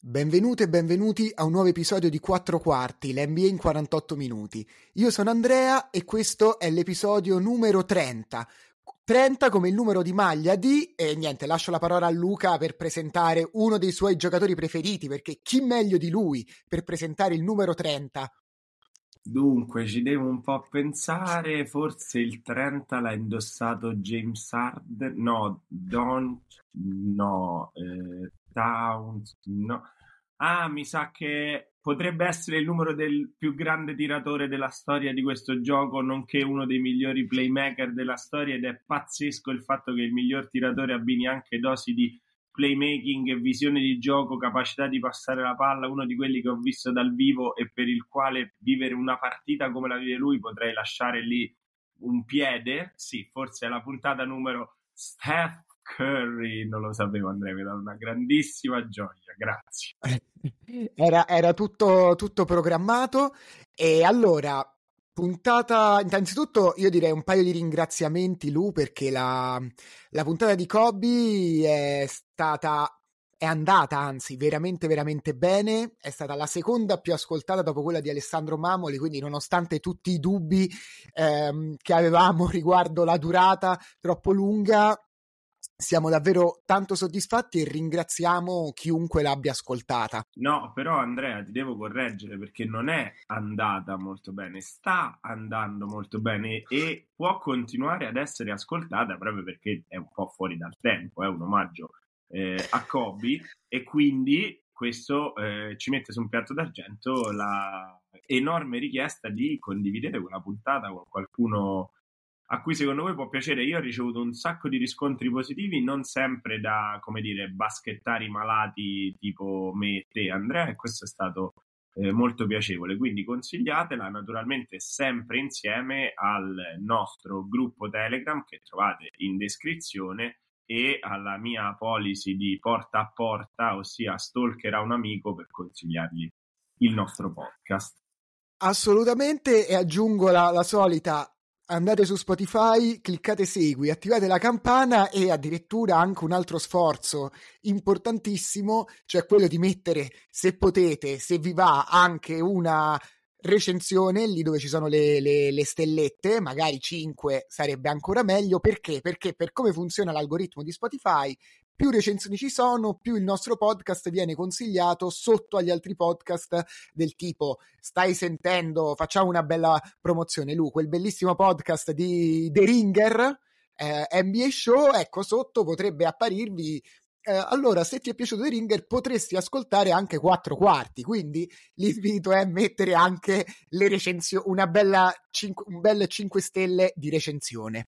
Benvenute e benvenuti a un nuovo episodio di 4 quarti, l'NBA in 48 minuti. Io sono Andrea e questo è l'episodio numero 30. 30 come il numero di maglia di e niente, lascio la parola a Luca per presentare uno dei suoi giocatori preferiti, perché chi meglio di lui per presentare il numero 30? Dunque, ci devo un po' pensare, forse il 30 l'ha indossato James Harden, no, Don, no, eh, Towns, no. Ah, mi sa che potrebbe essere il numero del più grande tiratore della storia di questo gioco, nonché uno dei migliori playmaker della storia ed è pazzesco il fatto che il miglior tiratore abbini anche dosi di playmaking, visione di gioco, capacità di passare la palla, uno di quelli che ho visto dal vivo e per il quale vivere una partita come la vive lui potrei lasciare lì un piede. Sì, forse è la puntata numero Steph Curry, non lo sapevo Andrea, mi dà una grandissima gioia, grazie. Era, era tutto, tutto programmato e allora puntata innanzitutto io direi un paio di ringraziamenti Lu perché la, la puntata di Kobe è stata è andata anzi veramente veramente bene. È stata la seconda più ascoltata dopo quella di Alessandro Mamoli quindi nonostante tutti i dubbi ehm, che avevamo riguardo la durata troppo lunga siamo davvero tanto soddisfatti e ringraziamo chiunque l'abbia ascoltata. No, però Andrea ti devo correggere perché non è andata molto bene, sta andando molto bene e può continuare ad essere ascoltata proprio perché è un po' fuori dal tempo, è un omaggio eh, a Kobe e quindi questo eh, ci mette su un piatto d'argento la enorme richiesta di condividere quella puntata con qualcuno a cui secondo voi può piacere. Io ho ricevuto un sacco di riscontri positivi, non sempre da, come dire, baschettari malati tipo me e te, Andrea, e questo è stato eh, molto piacevole. Quindi consigliatela naturalmente sempre insieme al nostro gruppo Telegram che trovate in descrizione e alla mia policy di porta a porta, ossia stalker a un amico per consigliargli il nostro podcast. Assolutamente, e aggiungo la, la solita andate su Spotify, cliccate segui, attivate la campana e addirittura anche un altro sforzo importantissimo, cioè quello di mettere, se potete, se vi va, anche una recensione lì dove ci sono le, le, le, stellette, magari 5 sarebbe ancora meglio. Perché? Perché per come funziona l'algoritmo di Spotify, più recensioni ci sono, più il nostro podcast viene consigliato sotto agli altri podcast del tipo stai sentendo, facciamo una bella promozione, Lu, quel bellissimo podcast di The Ringer, eh, NBA Show, ecco sotto potrebbe apparirvi eh, allora se ti è piaciuto The Ringer potresti ascoltare anche quattro quarti quindi l'invito è mettere anche le recensioni una bella cinque, un bel 5 stelle di recensione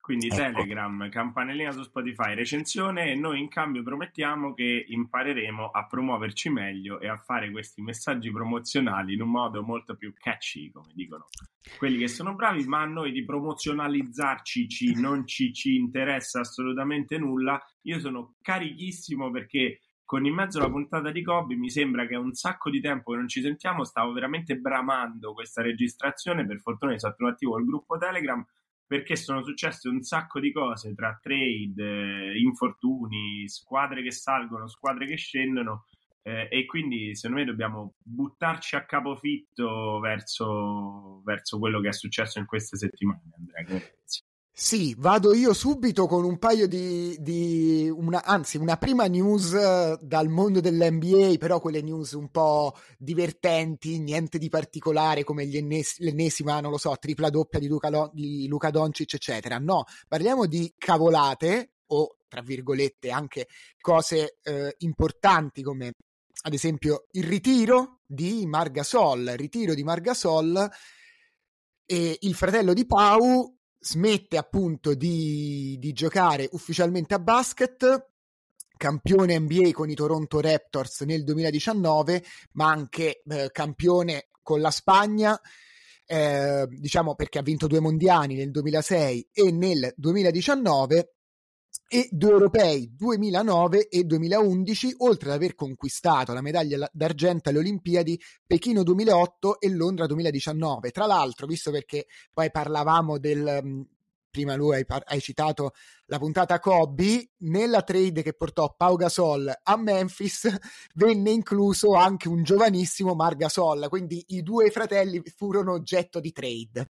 quindi ecco. Telegram, campanellina su Spotify, recensione e noi in cambio promettiamo che impareremo a promuoverci meglio e a fare questi messaggi promozionali in un modo molto più catchy, come dicono quelli che sono bravi, ma a noi di promozionalizzarci ci, non ci, ci interessa assolutamente nulla. Io sono carichissimo perché con in mezzo la puntata di Kobe mi sembra che è un sacco di tempo che non ci sentiamo, stavo veramente bramando questa registrazione, per fortuna è stato attivo il gruppo Telegram perché sono successe un sacco di cose tra trade, eh, infortuni, squadre che salgono, squadre che scendono eh, e quindi secondo me dobbiamo buttarci a capofitto verso, verso quello che è successo in queste settimane, Andrea. Sì, vado io subito con un paio di, di una, anzi, una prima news eh, dal mondo dell'NBA, però quelle news un po' divertenti, niente di particolare come ennes- l'ennesima, non lo so, tripla doppia di Luca, di Luca Doncic, eccetera. No, parliamo di cavolate o, tra virgolette, anche cose eh, importanti come ad esempio il ritiro di Margasol, il ritiro di Margasol e il fratello di Pau smette appunto di, di giocare ufficialmente a basket, campione NBA con i Toronto Raptors nel 2019, ma anche eh, campione con la Spagna. Eh, diciamo perché ha vinto due mondiali nel 2006 e nel 2019 e due europei 2009 e 2011, oltre ad aver conquistato la medaglia d'argento alle Olimpiadi Pechino 2008 e Londra 2019. Tra l'altro, visto perché poi parlavamo del prima lui hai, hai, citato la puntata Kobe, nella trade che portò Pau Gasol a Memphis venne incluso anche un giovanissimo Mar Gasol, quindi i due fratelli furono oggetto di trade.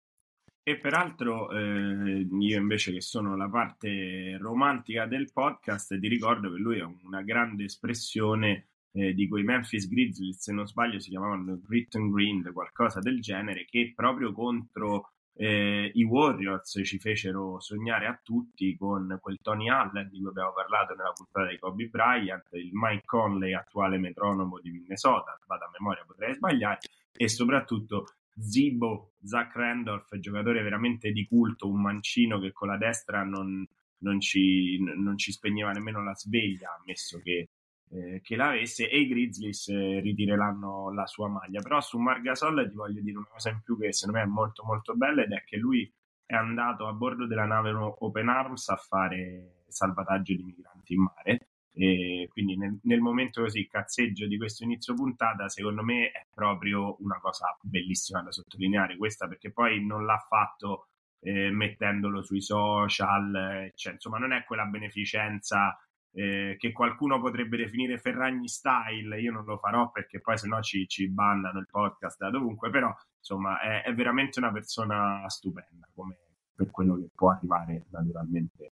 E peraltro eh, io invece che sono la parte romantica del podcast ti ricordo che lui è una grande espressione eh, di quei Memphis Grizzlies, se non sbaglio si chiamavano Grit Green, qualcosa del genere, che proprio contro eh, i Warriors ci fecero sognare a tutti con quel Tony Allen di cui abbiamo parlato nella puntata di Kobe Bryant, il Mike Conley, attuale metronomo di Minnesota, vado a memoria potrei sbagliare, e soprattutto Zibo, Zach Randolph, giocatore veramente di culto, un mancino che con la destra non, non, ci, non ci, spegneva nemmeno la sveglia, ammesso che, eh, che l'avesse, e i Grizzlies eh, ritireranno la sua maglia. Però su Margasol ti voglio dire una cosa in più che secondo me è molto molto bella ed è che lui è andato a bordo della nave Open Arms a fare salvataggio di migranti in mare e quindi nel, nel, momento così cazzeggio di questo inizio puntata, secondo me è proprio una cosa bellissima da sottolineare questa perché poi non l'ha fatto eh, mettendolo sui social, cioè, insomma non è quella beneficenza eh, che qualcuno potrebbe definire Ferragni style, io non lo farò perché poi sennò ci, ci bandano il podcast da dovunque, però insomma è, è veramente una persona stupenda come per quello che può arrivare naturalmente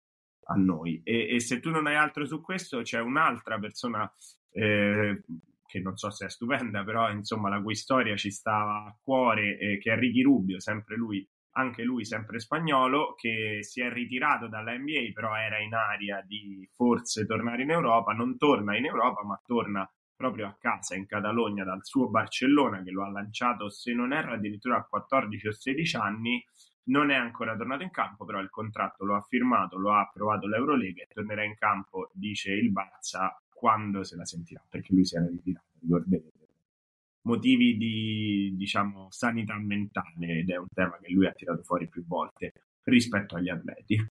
a noi. E, e, se tu non hai altro su questo, c'è un'altra persona eh, che non so se è stupenda, però insomma la cui storia ci sta a cuore, eh, che è Ricky Rubio, sempre lui, anche lui sempre spagnolo, che si è ritirato dalla NBA, però era in aria di forse tornare in Europa, non torna in Europa, ma torna proprio a casa in Catalogna dal suo Barcellona che lo ha lanciato se non erro addirittura a 14 o 16 anni non è ancora tornato in campo, però il contratto lo ha firmato, lo ha approvato l'Eurolega e tornerà in campo, dice il Barça, quando se la sentirà, perché lui si era ritirato, ricorderete. Motivi di, diciamo, sanità mentale ed è un tema che lui ha tirato fuori più volte rispetto agli atleti.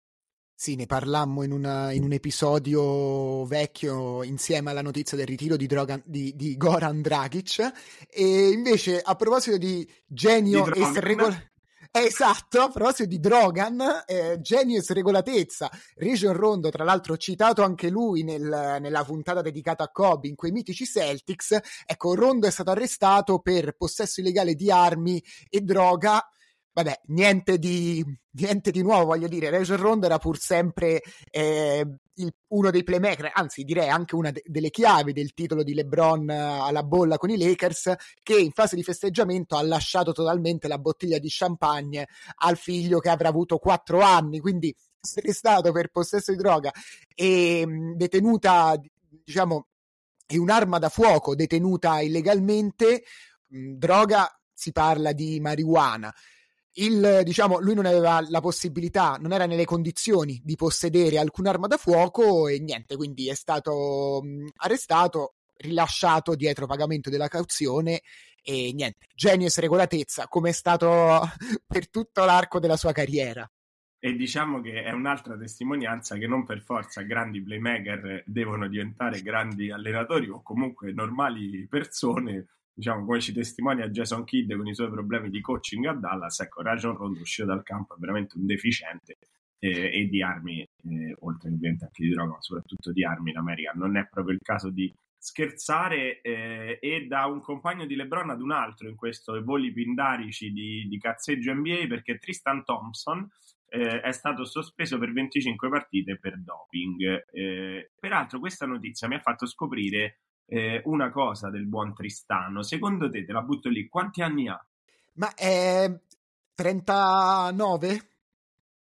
Sì, ne parlammo in, una, in, un episodio vecchio insieme alla notizia del ritiro di, Drogan, di, di Goran Dragic. E invece, a proposito di genio e regolare. Esatto, a proposito di Drogan, eh, genio e sregolatezza, Region Rondo, tra l'altro citato anche lui nel, nella puntata dedicata a Kobe in quei mitici Celtics, ecco, Rondo è stato arrestato per possesso illegale di armi e droga, vabbè, niente di, niente di nuovo, voglio dire, Region Rondo era pur sempre eh, il, uno dei playmaker, anzi direi anche una de- delle chiavi del titolo di LeBron eh, alla bolla con i Lakers, che in fase di festeggiamento ha lasciato totalmente la bottiglia di champagne al figlio che avrà avuto quattro anni, quindi essere stato per possesso di droga e detenuta, diciamo, e un'arma da fuoco detenuta illegalmente, mh, droga si parla di marijuana il, diciamo, lui non aveva la possibilità, non era nelle condizioni di possedere alcun'arma da fuoco e niente, quindi è stato mh, arrestato, rilasciato dietro pagamento della cauzione e niente, genio e regolatezza come è stato per tutto l'arco della sua carriera. E diciamo che è un'altra testimonianza che non per forza grandi playmaker devono diventare grandi allenatori o comunque normali persone diciamo, come ci testimonia Jason Kidd con i suoi problemi di coaching a Dallas, ecco, Rajon Rondo uscito dal campo è veramente un deficiente eh, e di armi, eh, oltre ovviamente anche di droga, ma soprattutto di armi in America. Non è proprio il caso di scherzare eh, e da un compagno di LeBron ad un altro in questo voli pindarici di, di cazzeggio NBA perché Tristan Thompson eh, è stato sospeso per 25 partite per doping. Eh, peraltro questa notizia mi ha fatto scoprire eh, una cosa del buon Tristano. Secondo te, te la butto lì, quanti anni ha? Ma è 39?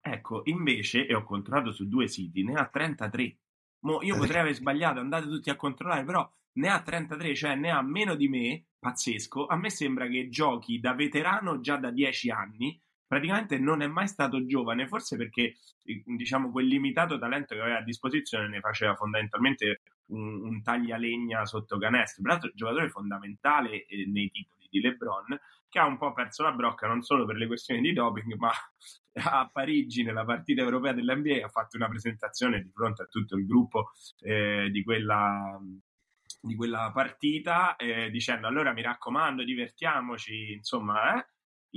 Ecco, invece, e ho controllato su due siti, ne ha 33. Mo io potrei aver sbagliato, andate tutti a controllare, però ne ha 33, cioè ne ha meno di me, pazzesco. A me sembra che giochi da veterano già da 10 anni, praticamente non è mai stato giovane, forse perché diciamo quel limitato talento che aveva a disposizione ne faceva fondamentalmente un, un taglialegna sotto canestro. Peraltro, giocatore fondamentale eh, nei titoli di LeBron, che ha un po' perso la brocca non solo per le questioni di doping, ma a Parigi nella partita europea dell'NBA ha fatto una presentazione di fronte a tutto il gruppo eh, di quella di quella partita eh, dicendo allora mi raccomando divertiamoci insomma eh?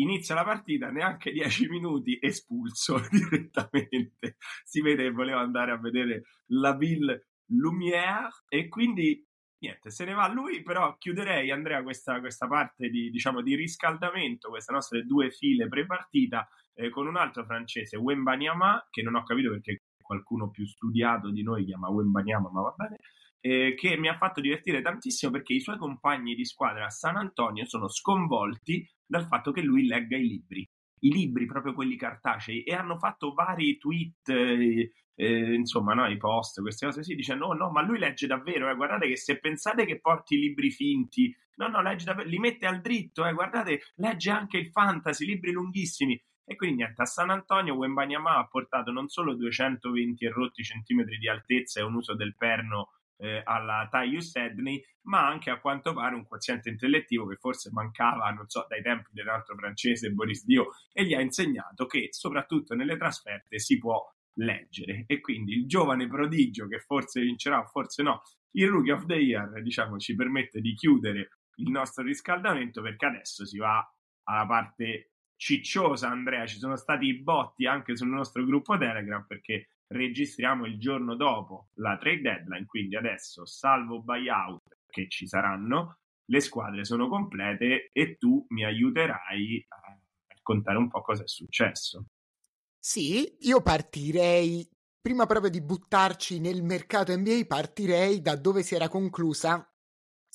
Inizia la partita neanche 10 minuti espulso direttamente. Si vede che voleva andare a vedere la Ville Lumière. E quindi niente, se ne va lui, però chiuderei Andrea questa, questa parte di, diciamo, di riscaldamento, queste nostre due file pre-partita eh, con un altro francese, Wembanyama, che non ho capito perché qualcuno più studiato di noi chiama Wembanyama, ma va bene, eh, che mi ha fatto divertire tantissimo perché i suoi compagni di squadra a San Antonio sono sconvolti dal fatto che lui legga i libri i libri, proprio quelli cartacei, e hanno fatto vari tweet, eh, eh, insomma, no, i post, queste cose così, dicendo: no, no, ma lui legge davvero, eh, guardate che se pensate che porti libri finti, no, no, legge davvero, li mette al dritto, eh, guardate, legge anche il fantasy, libri lunghissimi. E quindi niente, a San Antonio Wembanyama ha portato non solo 220 e rotti centimetri di altezza e un uso del perno eh, alla Tyus Edney, ma anche a quanto pare un quoziente intellettivo che forse mancava, non so, dai tempi dell'altro francese Boris Dio, e gli ha insegnato che soprattutto nelle trasferte si può leggere. E quindi il giovane prodigio che forse vincerà, forse no, il Rookie of the Year, diciamo, ci permette di chiudere il nostro riscaldamento perché adesso si va alla parte cicciosa, Andrea. Ci sono stati i botti anche sul nostro gruppo Telegram perché registriamo il giorno dopo la trade deadline, quindi adesso, salvo buyout che ci saranno, le squadre sono complete e tu mi aiuterai a raccontare un po' cosa è successo. Sì, io partirei, prima proprio di buttarci nel mercato NBA, partirei da dove si era conclusa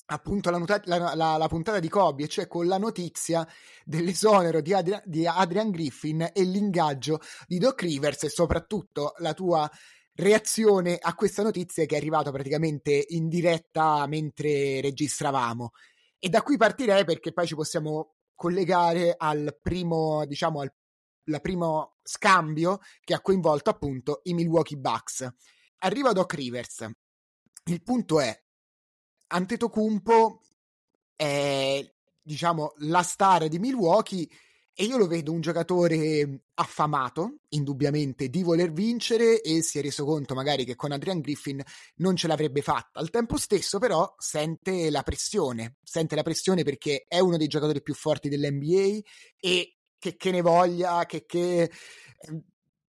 appunto la, not- la, la, la, puntata di Kobe, cioè con la notizia dell'esonero di, Adri- di, Adrian Griffin e l'ingaggio di Doc Rivers e soprattutto la tua reazione a questa notizia che è arrivata praticamente in diretta mentre registravamo. E da qui partirei perché poi ci possiamo collegare al primo, diciamo, al primo scambio che ha coinvolto appunto i Milwaukee Bucks. Arriva Doc Rivers. Il punto è, Antetokounmpo è diciamo la star di Milwaukee e io lo vedo un giocatore affamato, indubbiamente, di voler vincere e si è reso conto magari che con Adrian Griffin non ce l'avrebbe fatta. Al tempo stesso però sente la pressione, sente la pressione perché è uno dei giocatori più forti dell'NBA e che, che ne voglia, che, che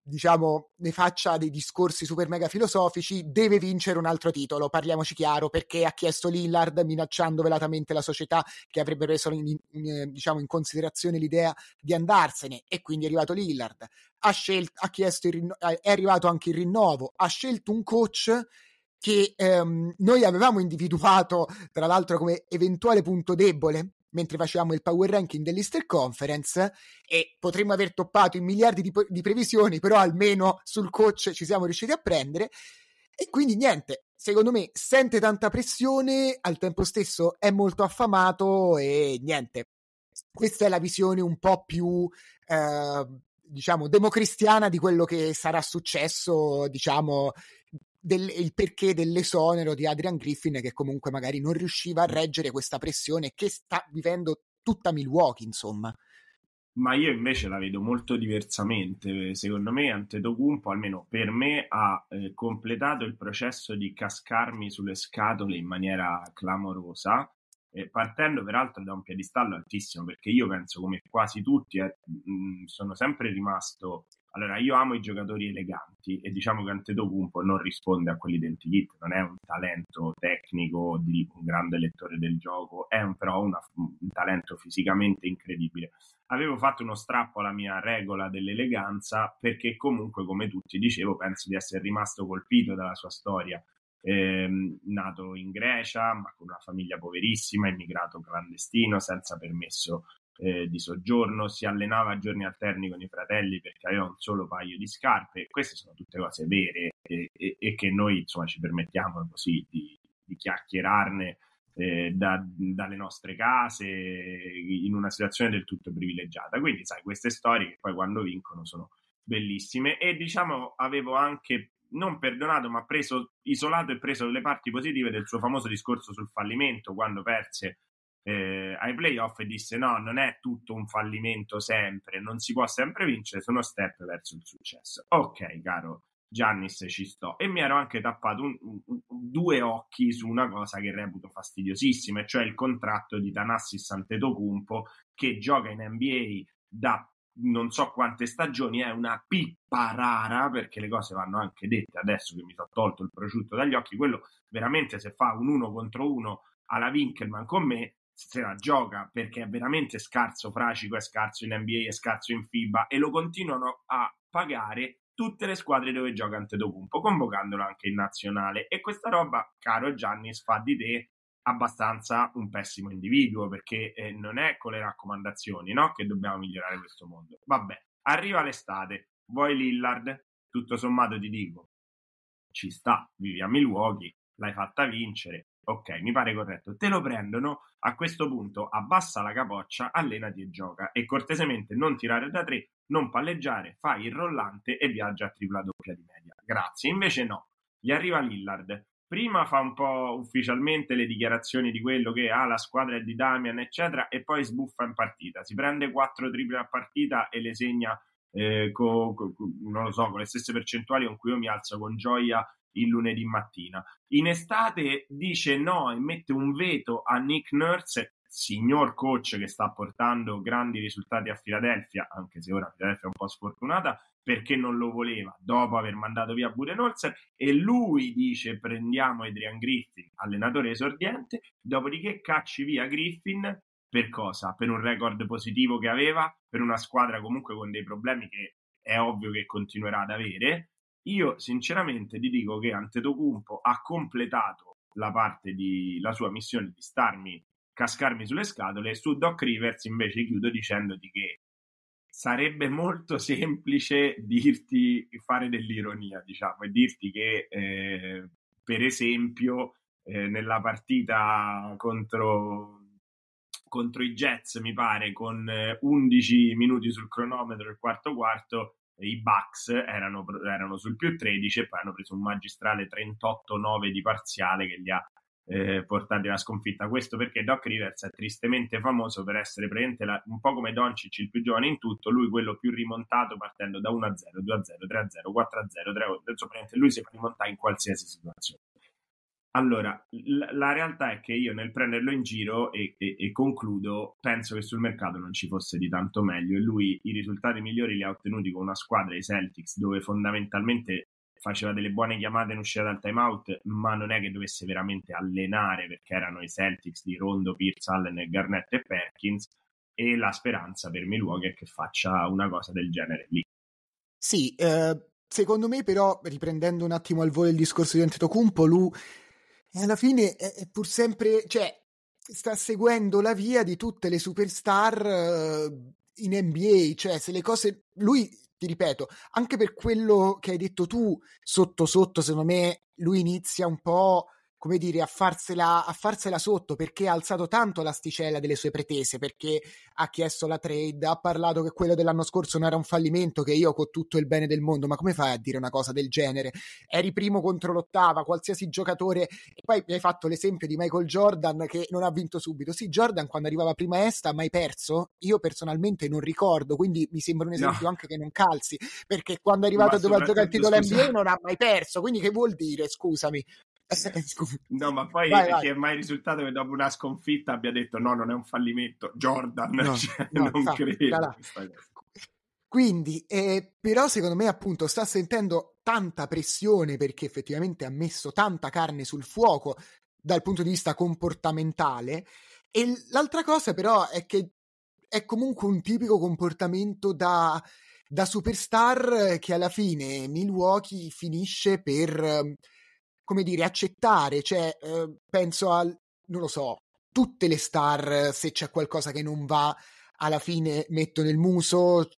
diciamo, ne faccia dei discorsi super mega filosofici, deve vincere un altro titolo, parliamoci chiaro, perché ha chiesto Lillard minacciando velatamente la società che avrebbe preso in, in, eh, diciamo, in considerazione l'idea di andarsene e quindi è arrivato Lillard. Ha, scelto, ha chiesto rinno- è arrivato anche il rinnovo, ha scelto un coach che ehm, noi avevamo individuato tra l'altro come eventuale punto debole mentre facevamo il power ranking dell'Easter Conference e potremmo aver toppato in miliardi di, di previsioni, però almeno sul coach ci siamo riusciti a prendere. E quindi niente, secondo me sente tanta pressione, al tempo stesso è molto affamato e niente. Questa è la visione un po' più, eh, diciamo, democristiana di quello che sarà successo, diciamo, del, il perché dell'esonero di Adrian Griffin che comunque magari non riusciva a reggere questa pressione che sta vivendo tutta Milwaukee, insomma. Ma io invece la vedo molto diversamente. Secondo me Antetokounmpo, almeno per me, ha eh, completato il processo di cascarmi sulle scatole in maniera clamorosa, eh, partendo peraltro da un piedistallo altissimo, perché io penso come quasi tutti eh, mh, sono sempre rimasto allora, io amo i giocatori eleganti e diciamo che Antetokounmpo non risponde a quell'identity, non è un talento tecnico di un grande lettore del gioco, è un, però una, un talento fisicamente incredibile. Avevo fatto uno strappo alla mia regola dell'eleganza perché comunque, come tutti dicevo, penso di essere rimasto colpito dalla sua storia. Eh, nato in Grecia, ma con una famiglia poverissima, immigrato clandestino, senza permesso eh, di soggiorno, si allenava a giorni alterni con i fratelli perché aveva un solo paio di scarpe. Queste sono tutte cose vere e, e, e che noi insomma ci permettiamo così di, di chiacchierarne eh, da, dalle nostre case in una situazione del tutto privilegiata. Quindi, sai, queste storie che poi quando vincono sono bellissime e diciamo avevo anche non perdonato ma preso isolato e preso le parti positive del suo famoso discorso sul fallimento quando perse eh, ai playoff e disse no, non è tutto un fallimento sempre, non si può sempre vincere, sono step verso il successo. Ok, caro Giannis, ci sto. E mi ero anche tappato un, un, due occhi su una cosa che reputo fastidiosissima, cioè il contratto di Tanassis Antetokounmpo che gioca in NBA da non so quante stagioni, è una pippa rara, perché le cose vanno anche dette adesso che mi sono tolto il prosciutto dagli occhi, quello veramente se fa un uno contro uno alla Winkelman con me se la gioca perché è veramente scarso fracico, è scarso in NBA, è scarso in FIBA e lo continuano a pagare tutte le squadre dove gioca Antetokounmpo, convocandolo anche in nazionale. E questa roba, caro Giannis, fa di te abbastanza un pessimo individuo perché eh, non è con le raccomandazioni no? che dobbiamo migliorare questo mondo. Vabbè, arriva l'estate, vuoi Lillard? Tutto sommato ti dico, ci sta, vivi a Milwaukee, l'hai fatta vincere, ok, mi pare corretto, te lo prendono, a questo punto abbassa la capoccia, allenati e gioca e cortesemente non tirare da tre, non palleggiare, fai il rollante e viaggia a tripla doppia di media. Grazie, invece no, gli arriva Lillard, prima fa un po' ufficialmente le dichiarazioni di quello che ha ah, la squadra di Damian, eccetera, e poi sbuffa in partita. Si prende quattro triple a partita e le segna eh, con, con, non lo so, con le stesse percentuali con cui io mi alzo con gioia il lunedì mattina. In estate dice no e mette un veto a Nick Nurse, signor coach che sta portando grandi risultati a Filadelfia, anche se ora Filadelfia è un po' sfortunata, perché non lo voleva dopo aver mandato via Budenholzer e lui dice prendiamo Adrian Griffin, allenatore esordiente, dopodiché cacci via Griffin per cosa? Per un record positivo che aveva, per una squadra comunque con dei problemi che è ovvio che continuerà ad avere io sinceramente ti dico che Antetokounmpo ha completato la parte di la sua missione di starmi cascarmi sulle scatole su Doc Rivers invece chiudo dicendoti che sarebbe molto semplice dirti fare dell'ironia diciamo e dirti che eh, per esempio eh, nella partita contro contro i Jets mi pare con 11 eh, minuti sul cronometro il quarto quarto i Bucks erano, erano, sul più 13 e poi hanno preso un magistrale 38-9 di parziale che li ha eh, portati alla sconfitta. Questo perché Doc Rivers è tristemente famoso per essere presente la, un po' come Doncic, il più giovane in tutto, lui quello più rimontato partendo da 1-0, 2-0, 3-0, 4-0, 3 insomma lui si rimonta in qualsiasi situazione. Allora, la realtà è che io nel prenderlo in giro e, e, e, concludo, penso che sul mercato non ci fosse di tanto meglio e lui i risultati migliori li ha ottenuti con una squadra, i Celtics, dove fondamentalmente faceva delle buone chiamate in uscita dal timeout, ma non è che dovesse veramente allenare perché erano i Celtics di Rondo, Pierce, Allen, Garnett e Perkins e la speranza per Milwaukee è che faccia una cosa del genere lì. Sì, eh, secondo me però, riprendendo un attimo al volo il discorso di Antetokounmpo, lui e alla fine è, è pur sempre, cioè, sta seguendo la via di tutte le superstar uh, in NBA, cioè se le cose lui ti ripeto, anche per quello che hai detto tu, sotto sotto, secondo me, lui inizia un po' come dire, a farsela, a farsela sotto perché ha alzato tanto l'asticella delle sue pretese, perché ha chiesto la trade, ha parlato che quello dell'anno scorso non era un fallimento, che io con tutto il bene del mondo, ma come fai a dire una cosa del genere? Eri primo contro l'ottava, qualsiasi giocatore, e poi mi hai fatto l'esempio di Michael Jordan che non ha vinto subito. Sì, Jordan quando arrivava prima est ha mai perso? Io personalmente non ricordo, quindi mi sembra un esempio no. anche che non calzi, perché quando è arrivato dove ha giocato il titolo NBA non ha mai perso, quindi che vuol dire, scusami? No, ma poi vai, vai. che è mai risultato che dopo una sconfitta abbia detto no, non è un fallimento. Jordan, no, cioè, no, non credo. Quindi, eh, però secondo me appunto sta sentendo tanta pressione perché effettivamente ha messo tanta carne sul fuoco dal punto di vista comportamentale e l'altra cosa però è che è comunque un tipico comportamento da, da superstar che alla fine Milwaukee finisce per come dire, accettare, cioè eh, penso al, non lo so, tutte le star, se c'è qualcosa che non va, alla fine mettono il muso,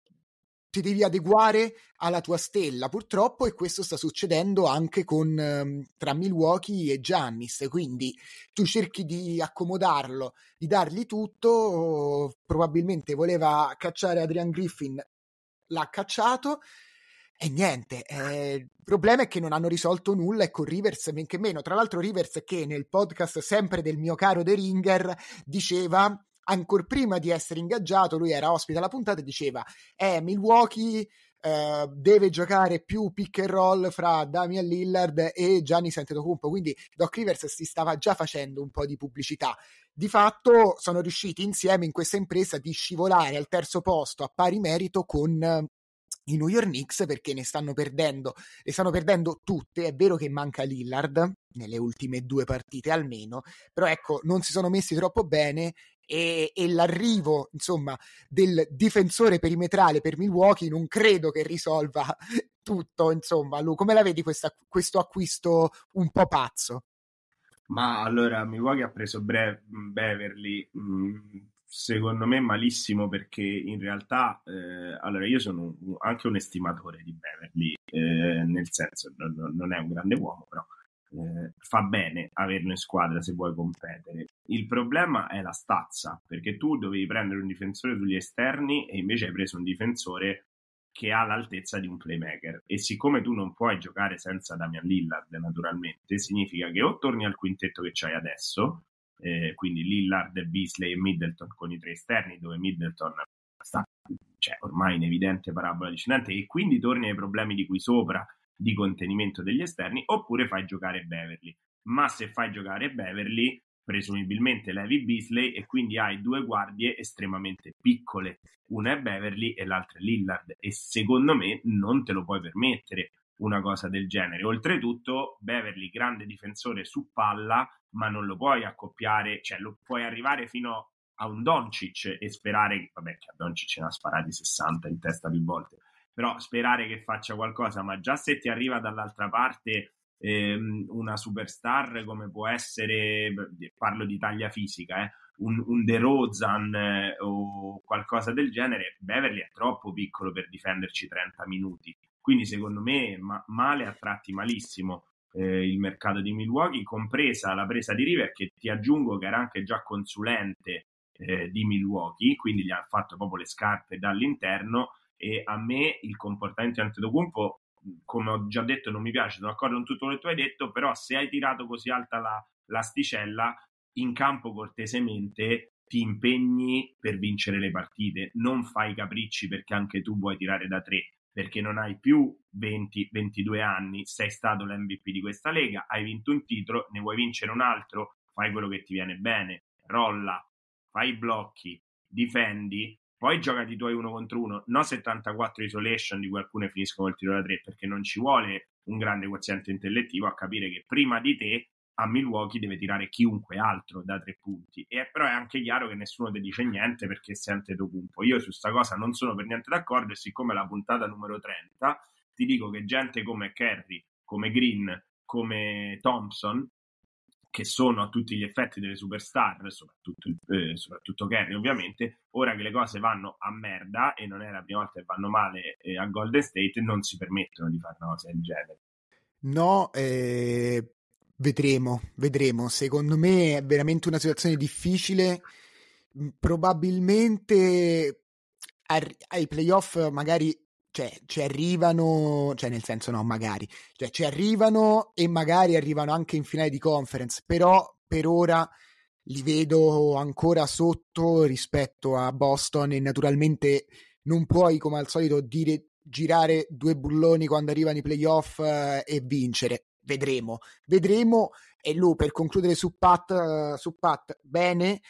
ti devi adeguare alla tua stella, purtroppo, e questo sta succedendo anche con ehm, tra Milwaukee e Giannis. Quindi tu cerchi di accomodarlo, di dargli tutto. Probabilmente voleva cacciare Adrian Griffin, l'ha cacciato. E niente, eh, il problema è che non hanno risolto nulla e con Rivers men che meno. Tra l'altro Rivers che nel podcast sempre del mio caro The Ringer diceva, ancora prima di essere ingaggiato, lui era ospite alla puntata diceva, eh, Milwaukee Uh, deve giocare più pick and roll fra Damian Lillard e Gianni Santetocumpo quindi Doc Rivers si stava già facendo un po' di pubblicità di fatto sono riusciti insieme in questa impresa di scivolare al terzo posto a pari merito con i New York Knicks perché ne stanno perdendo, le stanno perdendo tutte. È vero che manca Lillard nelle ultime due partite almeno, però ecco, non si sono messi troppo bene e, e, l'arrivo insomma del difensore perimetrale per Milwaukee non credo che risolva tutto insomma Lu, come la vedi questa, questo acquisto un po' pazzo? Ma allora Milwaukee ha preso Bre- Beverly mh, mm, secondo me malissimo perché in realtà eh, allora io sono un, anche un estimatore di Beverly eh, nel senso non, non, è un grande uomo però eh, fa bene averlo in squadra se vuoi competere. Il problema è la stazza perché tu dovevi prendere un difensore sugli esterni e invece hai preso un difensore che ha l'altezza di un playmaker. E siccome tu non puoi giocare senza Damian Lillard naturalmente significa che o torni al quintetto che c'hai adesso eh, quindi Lillard, Beasley e Middleton con i tre esterni, dove Middleton sta cioè, ormai in evidente parabola discendente e quindi torni ai problemi di qui sopra di contenimento degli esterni, oppure fai giocare Beverly. Ma se fai giocare Beverly, presumibilmente levi Beasley e quindi hai due guardie estremamente piccole. Una è Beverly e l'altra è Lillard e secondo me non te lo puoi permettere una cosa del genere. Oltretutto, Beverly, grande difensore su palla, ma non lo puoi accoppiare, cioè lo puoi arrivare fino a un Doncic e sperare, vabbè che a Doncic ne ha sparati 60 in testa più volte, però sperare che faccia qualcosa, ma già se ti arriva dall'altra parte ehm, una superstar come può essere, parlo di taglia fisica, eh, un, un DeRozan eh, o qualcosa del genere, Beverly è troppo piccolo per difenderci 30 minuti quindi secondo me ma- male a tratti malissimo eh, il mercato di Milwaukee, compresa la presa di River che ti aggiungo che era anche già consulente eh, di Milwaukee, quindi gli ha fatto proprio le scarpe dall'interno e a me il comportamento di Antetokounmpo come ho già detto non mi piace, sono d'accordo con tutto quello che tu hai detto, però se hai tirato così alta la, l'asticella in campo cortesemente ti impegni per vincere le partite, non fai capricci perché anche tu vuoi tirare da tre perché non hai più 20-22 anni, sei stato l'MVP di questa lega, hai vinto un titolo, ne vuoi vincere un altro, fai quello che ti viene bene, rolla, fai i blocchi, difendi, poi giocati i tuoi uno contro uno, no 74 isolation di cui alcune finiscono il tiro da tre, perché non ci vuole un grande quoziente intellettivo a capire che prima di te a Milwaukee deve tirare chiunque altro da tre punti. E però è anche chiaro che nessuno ti dice niente perché sente Tocumpo. Io su questa cosa non sono per niente d'accordo e siccome la puntata numero 30 ti dico che gente come Kerry, come Green, come Thompson, che sono a tutti gli effetti delle superstar, soprattutto, eh, soprattutto Kerry ovviamente, ora che le cose vanno a merda e non è la prima volta che vanno male eh, a Golden State, non si permettono di fare una cosa del genere. No, eh, Vedremo, vedremo. Secondo me è veramente una situazione difficile. Probabilmente ai playoff magari cioè, ci arrivano, cioè nel senso no, magari, cioè ci arrivano e magari arrivano anche in finale di conference, però per ora li vedo ancora sotto rispetto a Boston e naturalmente non puoi come al solito dire girare due bulloni quando arrivano i playoff eh, e vincere vedremo, vedremo. E lui per concludere su Pat, uh, su Pat bene,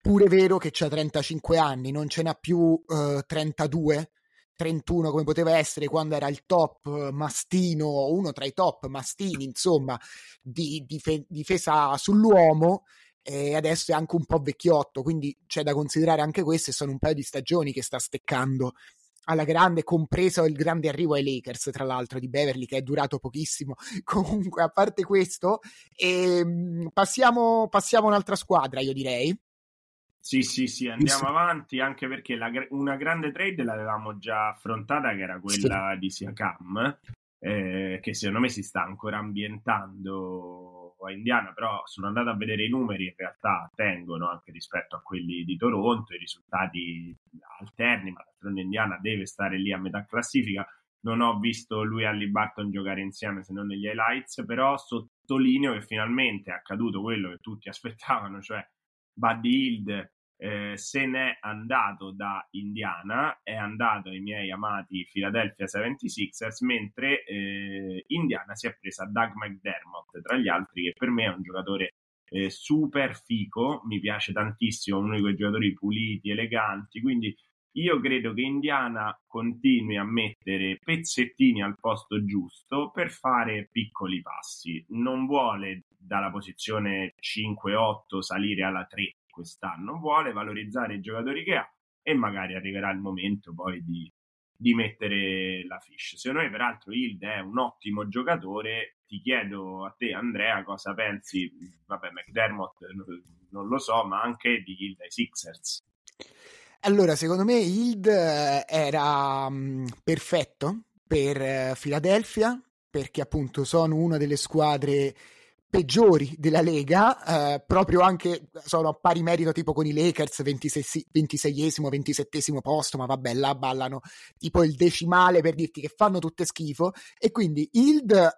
pure vero che c'ha 35 anni, non ce n'ha più uh, 32. 31 come poteva essere quando era il top mastino, uno tra i top mastini, insomma, di, di fe- difesa sull'uomo e adesso è anche un po' vecchiotto, quindi c'è da considerare anche questo e sono un paio di stagioni che sta steccando alla grande, compreso il grande arrivo ai Lakers, tra l'altro, di Beverly, che è durato pochissimo. Comunque, a parte questo, ehm, passiamo, passiamo a un'altra squadra, io direi. Sì, sì, sì, andiamo sì. avanti, anche perché la, una grande trade l'avevamo già affrontata, che era quella sì. di Siakam, eh, che secondo me si sta ancora ambientando a Indiana, però sono andato a vedere i numeri, in realtà tengono anche rispetto a quelli di Toronto, i risultati alterni, ma d'altronde Indiana deve stare lì a metà classifica. non ho visto lui e Ali Barton giocare insieme se non negli highlights, però sottolineo che finalmente è accaduto quello che tutti aspettavano, cioè Buddy Hild eh, se n'è andato da Indiana, è andato ai miei amati Philadelphia 76ers, mentre eh, Indiana si è presa Doug McDermott, tra gli altri, che per me è un giocatore eh, super fico, mi piace tantissimo, uno di quei giocatori puliti, eleganti, quindi io credo che Indiana continui a mettere pezzettini al posto giusto per fare piccoli passi. Non vuole dalla posizione 5-8 salire alla 3 quest'anno, vuole valorizzare i giocatori che ha e magari arriverà il momento poi di, di mettere la fish. Secondo me, peraltro, Hild è un ottimo giocatore. Ti chiedo a te, Andrea, cosa pensi? Vabbè, McDermott non lo so, ma anche di Hild ai Sixers. Allora, secondo me Hild eh, era um, perfetto per uh, Philadelphia perché appunto sono una delle squadre peggiori della Lega, eh, proprio anche sono a pari merito tipo con i Lakers, 26, 26esimo, 27esimo posto, ma vabbè, là ballano tipo il decimale per dirti che fanno tutte schifo, e quindi Hild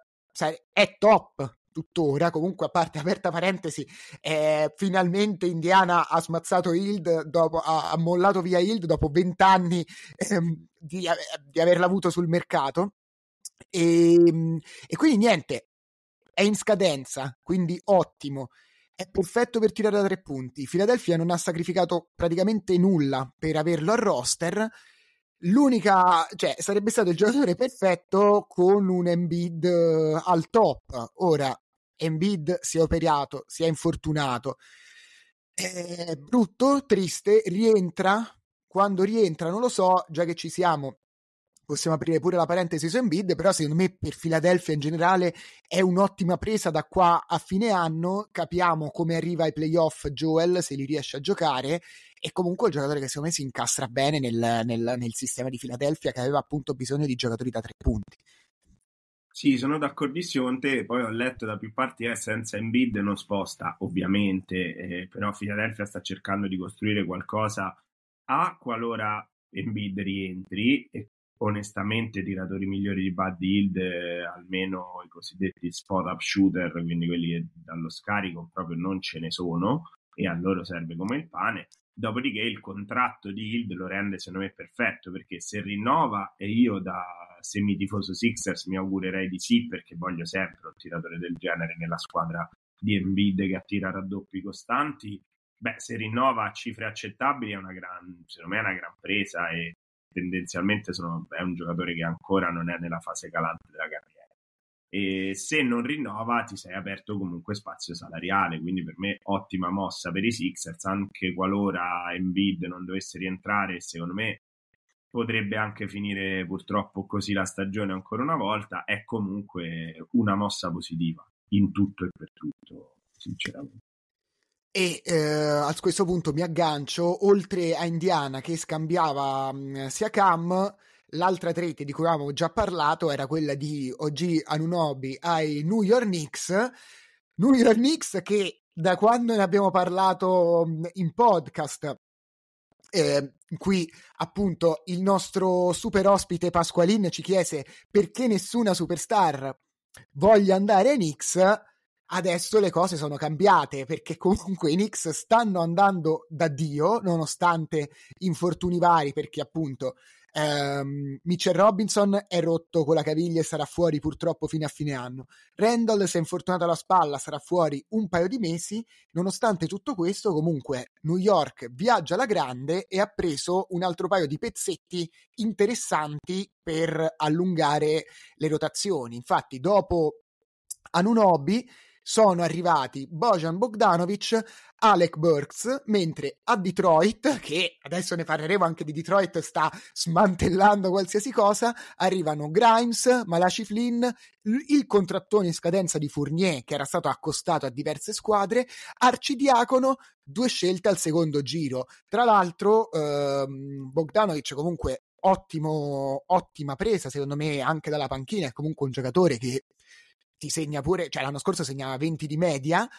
è top tuttora, comunque a parte aperta parentesi, eh, finalmente Indiana ha smazzato Hild, dopo, ha, ha mollato via Hild dopo vent'anni ehm, di, di averla avuto sul mercato. E, e, quindi niente, è in scadenza, quindi ottimo. È perfetto per tirare da tre punti. Philadelphia non ha sacrificato praticamente nulla per averlo al roster. L'unica, cioè, sarebbe stato il giocatore perfetto con un Embiid uh, al top. Ora, Embiid si è operato, si è infortunato. È brutto, triste, rientra. Quando rientra, non lo so, già che ci siamo, possiamo aprire pure la parentesi su Embiid, però secondo me per Philadelphia in generale è un'ottima presa da qua a fine anno, capiamo come arriva ai playoff Joel, se li riesce a giocare, e comunque il giocatore che secondo me si incastra bene nel, nel, nel sistema di Philadelphia che aveva appunto bisogno di giocatori da tre punti. Sì, sono d'accordissimo con te, poi ho letto da più parti eh, senza Embiid non sposta, ovviamente, eh, però Philadelphia sta cercando di costruire qualcosa a qualora Embiid rientri e onestamente tiratori migliori di Bud Hild, eh, almeno i cosiddetti spot up shooter, quindi quelli che dallo scarico proprio non ce ne sono e a loro serve come il pane. Dopodiché il contratto di Hild lo rende secondo me perfetto perché se rinnova e io da semitifoso Sixers mi augurerei di sì perché voglio sempre un tiratore del genere nella squadra di Embiid che attira raddoppi costanti. Beh, se rinnova a cifre accettabili è una gran, secondo me è una gran presa e tendenzialmente sono, è un giocatore che ancora non è nella fase calante della carriera. E se non rinnova ti sei aperto comunque spazio salariale, quindi per me ottima mossa per i Sixers, anche qualora Embiid non dovesse rientrare, secondo me potrebbe anche finire purtroppo così la stagione ancora una volta, è comunque una mossa positiva in tutto e per tutto, sinceramente. E eh, a questo punto mi aggancio, oltre a Indiana che scambiava mh, sia Cam, l'altra trade di cui avevamo già parlato era quella di OG Anunobi ai New York Knicks. New York Knicks che da quando ne abbiamo parlato in podcast, eh, qui appunto il nostro super ospite Pasqualin ci chiese perché nessuna superstar voglia andare ai Knicks Adesso le cose sono cambiate perché comunque i Knicks stanno andando da Dio nonostante infortuni vari perché appunto ehm, Mitchell Robinson è rotto con la caviglia e sarà fuori purtroppo fino a fine anno. Randall si è infortunato alla spalla, sarà fuori un paio di mesi. Nonostante tutto questo comunque New York viaggia alla grande e ha preso un altro paio di pezzetti interessanti per allungare le rotazioni. Infatti dopo Anunobi sono arrivati Bojan Bogdanovic, Alec Burks, mentre a Detroit, che adesso ne parleremo anche di Detroit, sta smantellando qualsiasi cosa, arrivano Grimes, Malachi Flynn, il contrattone in scadenza di Fournier, che era stato accostato a diverse squadre, Arcidiacono, due scelte al secondo giro. Tra l'altro, ehm, Bogdanovic comunque ottimo, ottima presa, secondo me, anche dalla panchina, è comunque un giocatore che ti segna pure, cioè l'anno scorso segnava 20 di media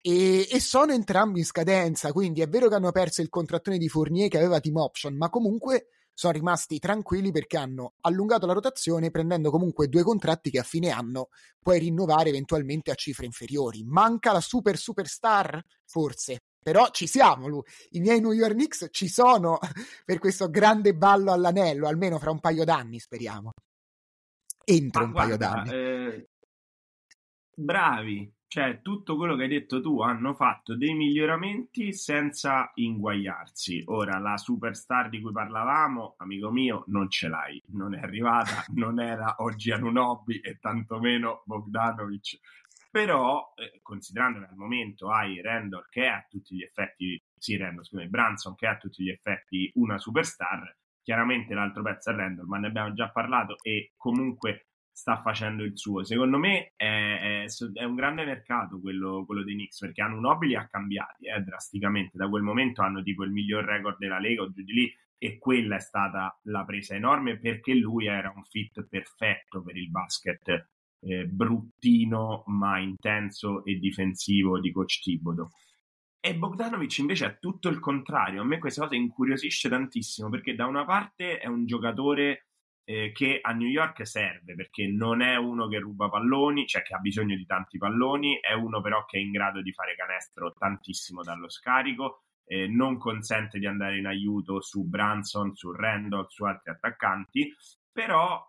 e, e, sono entrambi in scadenza, quindi è vero che hanno perso il contrattone di Fournier che aveva team option, ma comunque sono rimasti tranquilli perché hanno allungato la rotazione prendendo comunque due contratti che a fine anno puoi rinnovare eventualmente a cifre inferiori. Manca la super superstar? Forse. Però ci siamo, lui. i miei New York Knicks ci sono per questo grande ballo all'anello, almeno fra un paio d'anni, speriamo. Entro Ma un guarda, paio d'anni. Eh, bravi, cioè tutto quello che hai detto tu hanno fatto dei miglioramenti senza inguagliarsi. Ora la superstar di cui parlavamo, amico mio, non ce l'hai, non è arrivata, non era oggi Anunobi e tantomeno Bogdanovic. Però, eh, considerando che al momento hai Randall che è a tutti gli effetti, sì, Randall, scusami, Branson che è a tutti gli effetti una superstar, chiaramente l'altro pezzo è Randall, ma ne abbiamo già parlato e comunque sta facendo il suo. Secondo me è, è, è un grande mercato quello, quello, dei Knicks perché hanno nobili ha cambiati eh, drasticamente. Da quel momento hanno tipo il miglior record della Lega o giù di lì e quella è stata la presa enorme perché lui era un fit perfetto per il basket eh, bruttino ma intenso e difensivo di coach Thibodeau. E Bogdanovic invece è tutto il contrario. A me questa cosa incuriosisce tantissimo perché da una parte è un giocatore eh, che a New York serve perché non è uno che ruba palloni, cioè che ha bisogno di tanti palloni, è uno però che è in grado di fare canestro tantissimo dallo scarico, eh, non consente di andare in aiuto su Branson, su Randall, su altri attaccanti, però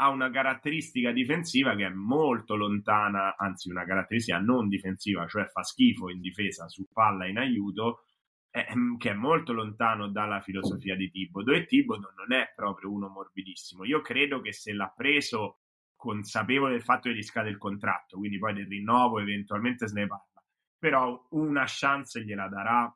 ha una caratteristica difensiva che è molto lontana, anzi una caratteristica non difensiva, cioè fa schifo in difesa su palla in aiuto, che è molto lontano dalla filosofia di Tibodo e Tibodo non è proprio uno morbidissimo. Io credo che se l'ha preso consapevole del fatto che gli scade il contratto, quindi poi del rinnovo eventualmente se ne parla, però una chance gliela darà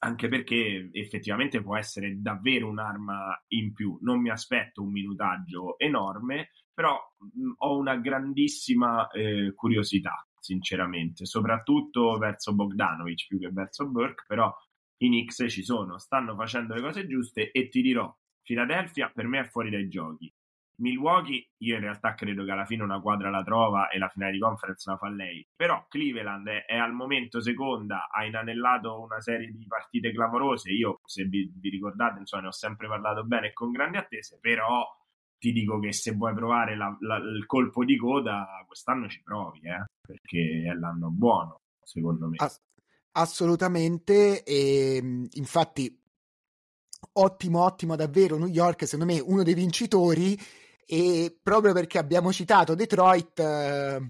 anche perché effettivamente può essere davvero un'arma in più. Non mi aspetto un minutaggio enorme, però mh, ho una grandissima eh, curiosità, sinceramente, soprattutto verso Bogdanovic più che verso Burke, però i Knicks ci sono, stanno facendo le cose giuste e ti dirò, Philadelphia per me è fuori dai giochi. Milwaukee, io in realtà credo che alla fine una quadra la trova e la finale di conference la fa lei. Però Cleveland è, è al momento seconda, ha inanellato una serie di partite clamorose. Io, se vi, vi ricordate, insomma, ne ho sempre parlato bene e con grandi attese. Però ti dico che se vuoi provare la, la, il colpo di coda, quest'anno ci provi, eh? perché è l'anno buono, secondo me. As- Assolutamente, e ehm, infatti ottimo, ottimo davvero New York, secondo me uno dei vincitori e proprio perché abbiamo citato Detroit, eh,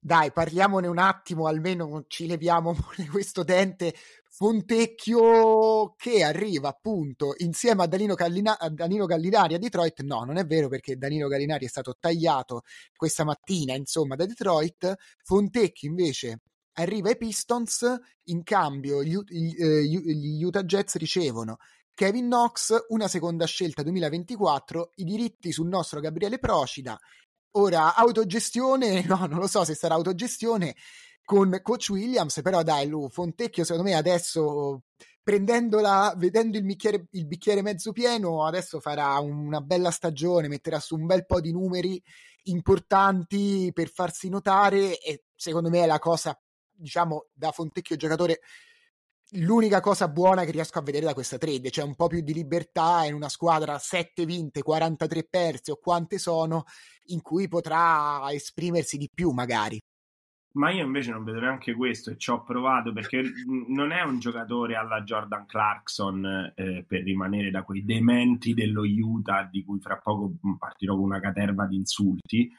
dai, parliamone un attimo, almeno ci leviamo questo dente Fontecchio che arriva appunto insieme a Danilo, Gallina- a Danilo Gallinari a Detroit. No, non è vero perché Danilo Gallinari è stato tagliato questa mattina, insomma, da Detroit. Fontecchio invece arriva ai Pistons, in cambio gli, eh, gli, Utah Jets ricevono Kevin Knox, una seconda scelta 2024, i diritti sul nostro Gabriele Procida. Ora, autogestione, no, non lo so se sarà autogestione con Coach Williams, però dai, lui, Fontecchio secondo me adesso prendendola, vedendo il bicchiere, il bicchiere mezzo pieno, adesso farà una bella stagione, metterà su un bel po' di numeri importanti per farsi notare e secondo me è la cosa diciamo, da Fontecchio giocatore l'unica cosa buona che riesco a vedere da questa trade, cioè un po' più di libertà in una squadra 7 vinte, 43 perse o quante sono, in cui potrà esprimersi di più magari. Ma io invece non vedo neanche questo e ci ho provato perché non è un giocatore alla Jordan Clarkson eh, per rimanere da quei dementi dello Utah di cui fra poco partirò con una caterva di insulti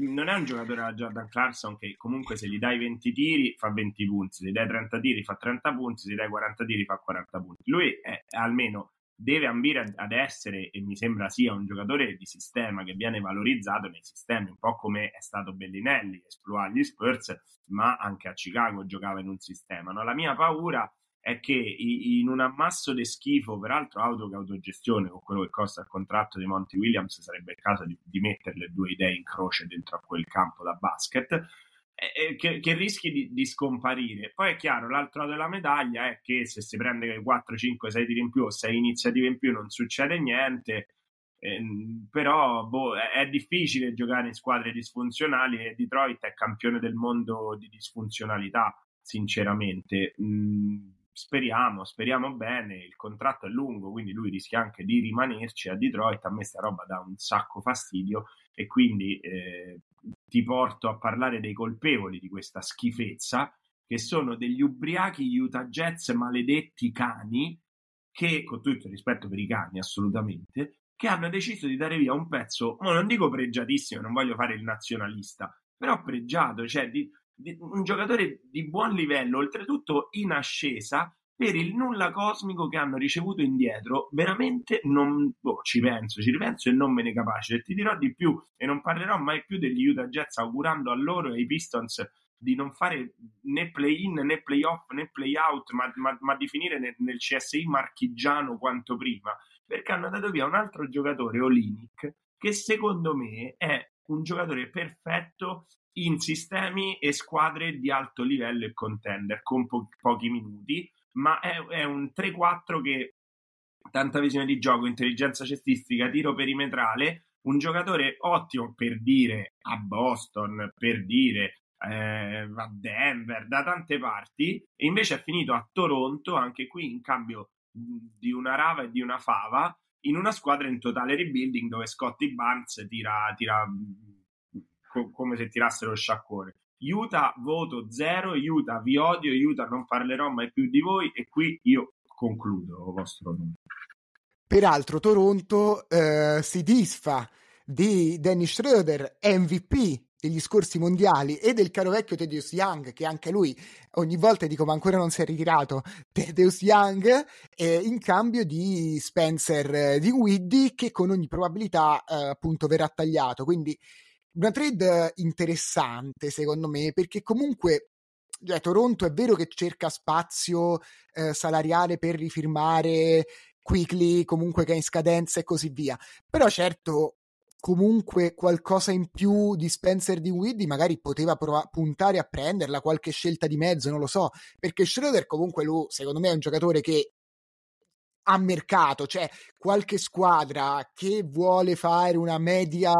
non è un giocatore alla Jordan Clarkson che comunque se gli dai 20 tiri fa 20 punti, se gli dai 30 tiri fa 30 punti, se gli dai 40 tiri fa 40 punti. Lui è, almeno deve ambire ad essere, e mi sembra sia un giocatore di sistema che viene valorizzato nei sistemi, un po' come è stato Bellinelli, esploa gli Spurs, ma anche a Chicago giocava in un sistema. No? La mia paura è che in un ammasso di schifo, peraltro auto che autogestione, con quello che costa il contratto di Monty Williams, sarebbe il caso di, di mettere le due idee in croce dentro a quel campo da basket, eh, che, che, rischi di, di, scomparire. Poi è chiaro, l'altro lato della medaglia è che se si prende 4, 5, 6 tiri in più o 6 iniziative in più non succede niente. Eh, però boh, è, è, difficile giocare in squadre disfunzionali e Detroit è campione del mondo di disfunzionalità, sinceramente. Mm, speriamo, speriamo bene, il contratto è lungo, quindi lui rischia anche di rimanerci a Detroit, a me sta roba dà un sacco fastidio e quindi eh, ti porto a parlare dei colpevoli di questa schifezza, che sono degli ubriachi Utah Jets maledetti cani, che, con tutto il rispetto per i cani assolutamente, che hanno deciso di dare via un pezzo, non dico pregiatissimo, non voglio fare il nazionalista, però pregiato, cioè di, un giocatore di buon livello, oltretutto in ascesa, per il nulla cosmico che hanno ricevuto indietro, veramente non boh, ci penso, ci ripenso e non me ne capace. E ti dirò di più, e non parlerò mai più degli Utah Jets augurando a loro e ai Pistons di non fare né play-in né play-off né play-out, ma, ma, ma di finire nel, nel, CSI marchigiano quanto prima, perché hanno dato via un altro giocatore, Olinic, che secondo me è un giocatore perfetto in sistemi e squadre di alto livello e contender con po- pochi minuti, ma è, è un 3-4 che tanta visione di gioco, intelligenza cestistica, tiro perimetrale, un giocatore ottimo per dire a Boston, per dire eh, a Denver, da tante parti, e invece è finito a Toronto, anche qui in cambio di una rava e di una fava, in una squadra in totale rebuilding dove Scotty Barnes tira, tira co- come se tirassero il sciacquone. Utah voto zero, Utah vi odio, Utah non parlerò mai più di voi e qui io concludo vostro nome. Peraltro Toronto eh, si disfa di Dennis Schroeder, MVP degli scorsi mondiali e del caro vecchio Tedeus Young che anche lui ogni volta dico ma ancora non si è ritirato Tedeus Young eh, in cambio di Spencer eh, di Widdy che con ogni probabilità eh, appunto verrà tagliato quindi una trade interessante secondo me perché comunque cioè, Toronto è vero che cerca spazio eh, salariale per rifirmare Quickly comunque che è in scadenza e così via. Però certo comunque qualcosa in più di Spencer di Widdy magari poteva prov- puntare a prenderla qualche scelta di mezzo non lo so. Perché Schroeder comunque lui secondo me è un giocatore che a mercato, cioè qualche squadra che vuole fare una media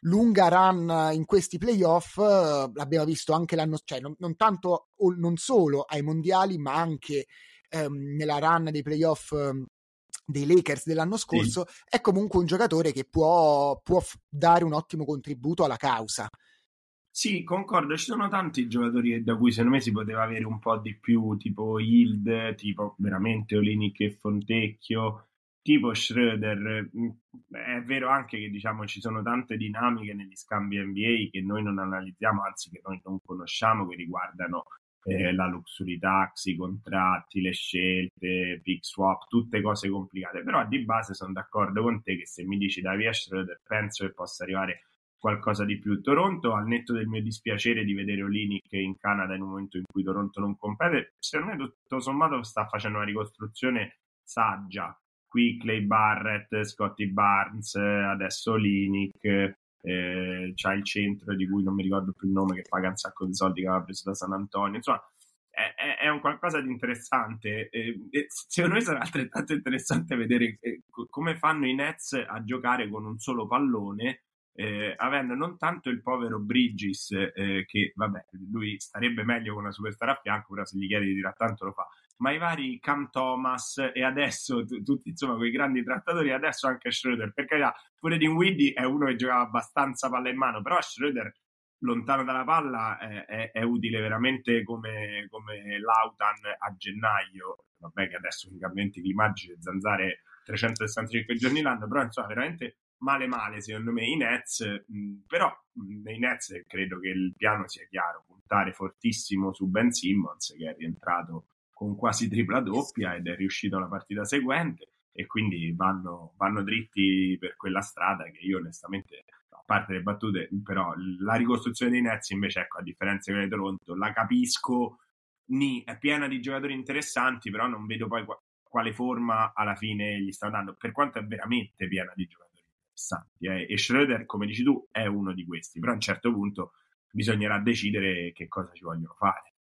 lunga run in questi playoff, l'abbiamo visto anche l'anno, cioè non, non tanto o non solo ai mondiali, ma anche ehm, nella run dei playoff ehm, dei Lakers dell'anno scorso, sì. è comunque un giocatore che può, può dare un ottimo contributo alla causa. Sì, concordo, ci sono tanti giocatori da cui secondo me si poteva avere un po' di più, tipo Hild, tipo veramente Olinic e Fontecchio, tipo Schroeder. Mm, è vero anche che diciamo ci sono tante dinamiche negli scambi NBA che noi non analizziamo, anzi che noi non conosciamo, che riguardano eh, la luxury tax, i contratti, le scelte, pick swap, tutte cose complicate. Però di base sono d'accordo con te che se mi dici da via Schroeder penso che possa arrivare qualcosa di più. Toronto, al netto del mio dispiacere di vedere Olinic in Canada in un momento in cui Toronto non compete, secondo me tutto sommato sta facendo una ricostruzione saggia. Qui Clay Barrett, Scotty Barnes, adesso Olinic, eh, c'ha il centro di cui non mi ricordo più il nome che paga un sacco di soldi che aveva preso da San Antonio. Insomma, è, è, un qualcosa di interessante. Eh, secondo me sarà altrettanto interessante vedere eh, come fanno i Nets a giocare con un solo pallone eh, avendo non tanto il povero Bridges, eh, che vabbè, lui starebbe meglio con una superstar a fianco, però se gli chiedi di tirare tanto lo fa, ma i vari Cam Thomas e adesso t- tutti insomma quei grandi trattatori, adesso anche Schroeder, perché carità, pure Dinwiddie è uno che giocava abbastanza palla in mano, però Schroeder lontano dalla palla è, è, è utile veramente come, come Lautan a gennaio, vabbè che adesso con i cambiamenti climatici e zanzare 365 giorni l'anno, però insomma veramente male male secondo me i Nets, però nei Nets credo che il piano sia chiaro, puntare fortissimo su Ben Simmons che è rientrato con quasi tripla doppia ed è riuscito alla partita seguente e quindi vanno, vanno dritti per quella strada che io onestamente a parte le battute, però la ricostruzione dei Nets invece, ecco, a differenza di Toronto, la capisco, ni, è piena di giocatori interessanti, però non vedo poi quale forma alla fine gli sta dando, per quanto è veramente piena di giocatori interessanti. Eh. E Schroeder, come dici tu, è uno di questi, però a un certo punto bisognerà decidere che cosa ci vogliono fare.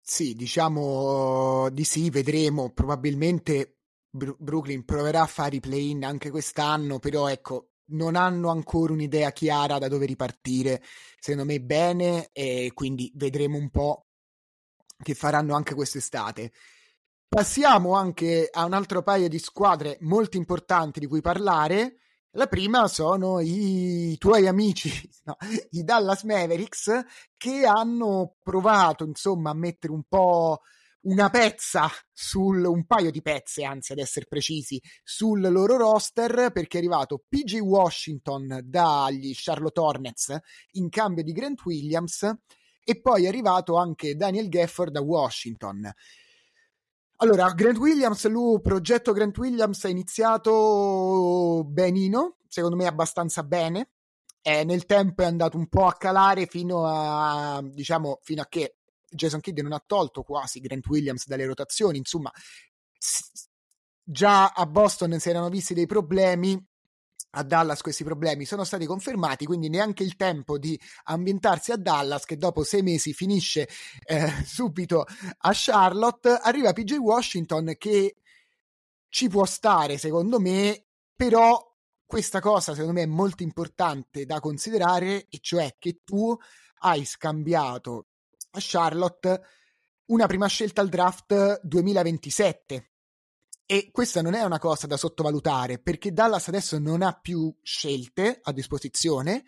Sì, diciamo di sì, vedremo. Probabilmente Brooklyn proverà a fare i play-in anche quest'anno, però ecco, non hanno ancora un'idea chiara da dove ripartire, secondo me bene, e quindi vedremo un po' che faranno anche quest'estate. Passiamo anche a un altro paio di squadre molto importanti di cui parlare. La prima sono i tuoi amici, no, i Dallas Mavericks, che hanno provato insomma a mettere un po' una pezza sul un paio di pezze, anzi ad essere precisi, sul loro roster perché è arrivato PG Washington dagli Charlotte Hornets in cambio di Grant Williams e poi è arrivato anche Daniel Gafford da Washington. Allora, Grant Williams, lui, progetto Grant Williams è iniziato benino, secondo me abbastanza bene. E nel tempo è andato un po' a calare fino a, diciamo, fino a che Jason Kidd non ha tolto quasi Grant Williams dalle rotazioni, insomma, già a Boston si erano visti dei problemi, a Dallas questi problemi sono stati confermati, quindi neanche il tempo di ambientarsi a Dallas, che dopo sei mesi finisce eh, subito a Charlotte, arriva PJ Washington che ci può stare secondo me, però questa cosa secondo me è molto importante da considerare, e cioè che tu hai scambiato a Charlotte una prima scelta al draft 2027 e questa non è una cosa da sottovalutare perché Dallas adesso non ha più scelte a disposizione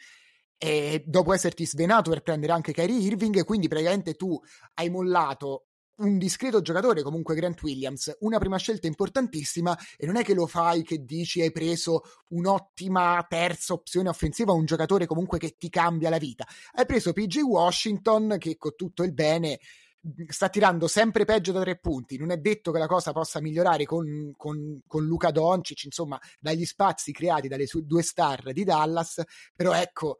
e dopo esserti svenato per prendere anche Kyrie Irving, quindi praticamente tu hai mollato un discreto giocatore, comunque Grant Williams, una prima scelta importantissima e non è che lo fai che dici hai preso un'ottima terza opzione offensiva, un giocatore comunque che ti cambia la vita. Hai preso PJ Washington che con tutto il bene sta tirando sempre peggio da tre punti. Non è detto che la cosa possa migliorare con, con, con Luca Doncic, insomma, dagli spazi creati dalle su- due star di Dallas. Però ecco,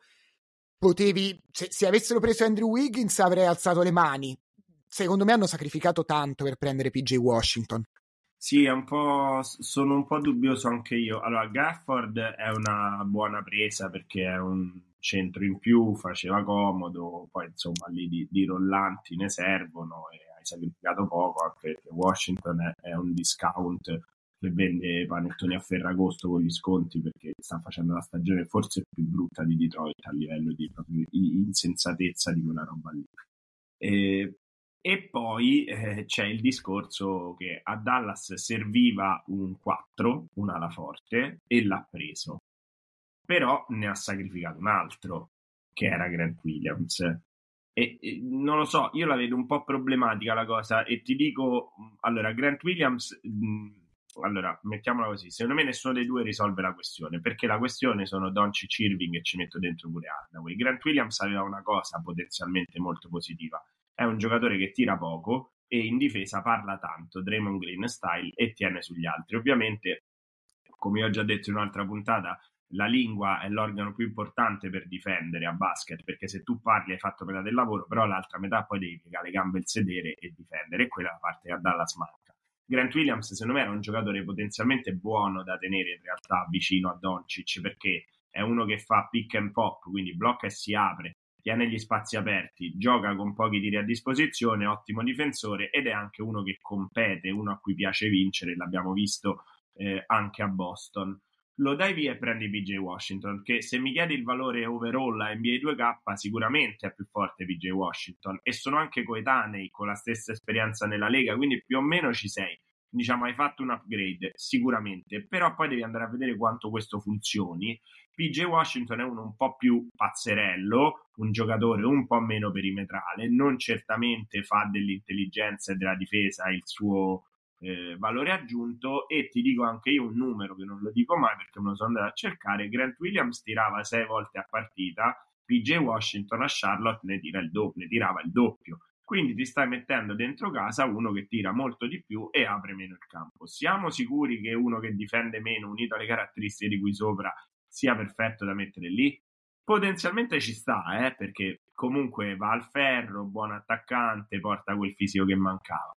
potevi, se, se, avessero preso Andrew Wiggins avrei alzato le mani. Secondo me hanno sacrificato tanto per prendere PJ Washington. Sì, un sono un po' dubbioso anche io. Allora, Gafford è una buona presa perché è un centro in più, faceva comodo, poi insomma lì di, di rollanti ne servono e hai sacrificato poco, anche perché Washington è, è, un discount che vende panettoni a Ferragosto con gli sconti perché sta facendo la stagione forse più brutta di Detroit a livello di insensatezza di quella roba lì. E, e poi eh, c'è il discorso che a Dallas serviva un 4, un'ala forte, e l'ha preso però ne ha sacrificato un altro, che era Grant Williams. E, e, non lo so, io la vedo un po' problematica la cosa e ti dico, allora, Grant Williams, mh, allora, mettiamola così, secondo me nessuno dei due risolve la questione, perché la questione sono Doncic Irving e ci metto dentro pure Hardaway. Grant Williams aveva una cosa potenzialmente molto positiva, è un giocatore che tira poco e in difesa parla tanto, Draymond Green style, e tiene sugli altri. Ovviamente, come ho già detto in un'altra puntata, la lingua è l'organo più importante per difendere a basket, perché se tu parli hai fatto metà del lavoro, però l'altra metà poi devi piegare le gambe, il sedere e difendere, e quella è la parte che a Dallas manca. Grant Williams, secondo me, era un giocatore potenzialmente buono da tenere in realtà vicino a Doncic, perché è uno che fa pick and pop, quindi blocca e si apre, tiene gli spazi aperti, gioca con pochi tiri a disposizione, ottimo difensore ed è anche uno che compete, uno a cui piace vincere, l'abbiamo visto eh, anche a Boston lo dai via e prendi PJ Washington, che se mi chiedi il valore overall a NBA 2K sicuramente è più forte PJ Washington e sono anche coetanei con la stessa esperienza nella Lega, quindi più o meno ci sei. Diciamo, hai fatto un upgrade sicuramente, però poi devi andare a vedere quanto questo funzioni. PJ Washington è uno un po' più pazzerello, un giocatore un po' meno perimetrale, non certamente fa dell'intelligenza e della difesa il suo eh, valore aggiunto e ti dico anche io un numero che non lo dico mai perché me lo sono andato a cercare. Grant Williams tirava sei volte a partita PJ Washington a Charlotte ne, tira il do- ne tirava il doppio. Quindi ti stai mettendo dentro casa uno che tira molto di più e apre meno il campo. Siamo sicuri che uno che difende meno unito alle caratteristiche di qui sopra sia perfetto da mettere lì? Potenzialmente ci sta eh, perché comunque va al ferro buon attaccante porta quel fisico che mancava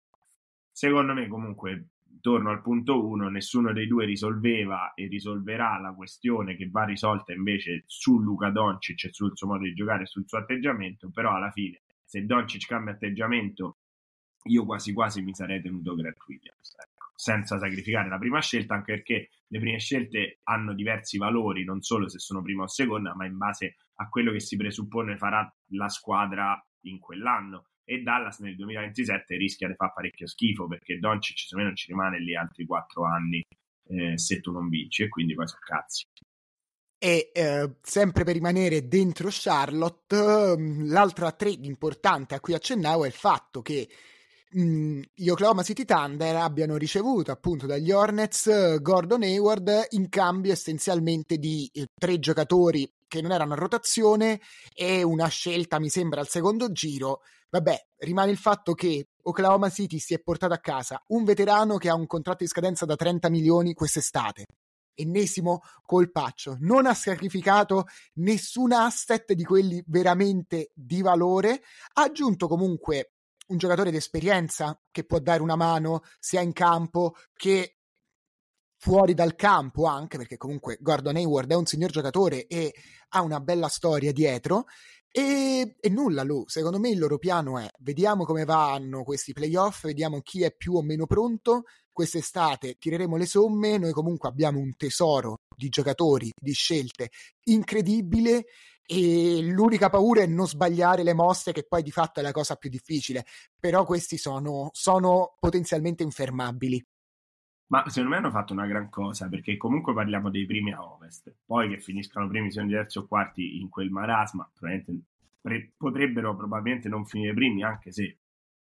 Secondo me, comunque, torno al punto 1, nessuno dei due risolveva e risolverà la questione che va risolta invece su Luca Doncic e sul suo modo di giocare e sul suo atteggiamento, però alla fine se Doncic cambia atteggiamento io quasi quasi mi sarei tenuto Grant Williams, ecco, senza sacrificare la prima scelta, anche perché le prime scelte hanno diversi valori, non solo se sono prima o seconda, ma in base a quello che si presuppone farà la squadra in quell'anno e Dallas nel 2027 rischia di fare parecchio schifo perché Doncic secondo me non ci rimane lì altri quattro anni eh, se tu non vinci e quindi poi sono cazzi. E eh, sempre per rimanere dentro Charlotte, mm, l'altra trade importante a cui accennavo è il fatto che mm, gli Oklahoma City Thunder abbiano ricevuto appunto dagli Hornets Gordon Hayward in cambio essenzialmente di eh, tre giocatori che non erano a rotazione e una scelta mi sembra al secondo giro. Vabbè, rimane il fatto che Oklahoma City si è portato a casa un veterano che ha un contratto di scadenza da 30 milioni quest'estate. Ennesimo colpaccio. Non ha sacrificato nessun asset di quelli veramente di valore. Ha aggiunto comunque un giocatore d'esperienza che può dare una mano sia in campo che fuori dal campo anche perché comunque Gordon Hayward è un signor giocatore e ha una bella storia dietro. E, e, nulla Lu, secondo me il loro piano è vediamo come vanno questi playoff, vediamo chi è più o meno pronto, quest'estate tireremo le somme, noi comunque abbiamo un tesoro di giocatori, di scelte incredibile e l'unica paura è non sbagliare le mosse che poi di fatto è la cosa più difficile. Però questi sono, sono potenzialmente infermabili ma secondo me hanno fatto una gran cosa perché comunque parliamo dei primi a ovest poi che finiscano primi siano diversi o quarti in quel marasma pre- potrebbero probabilmente non finire primi anche se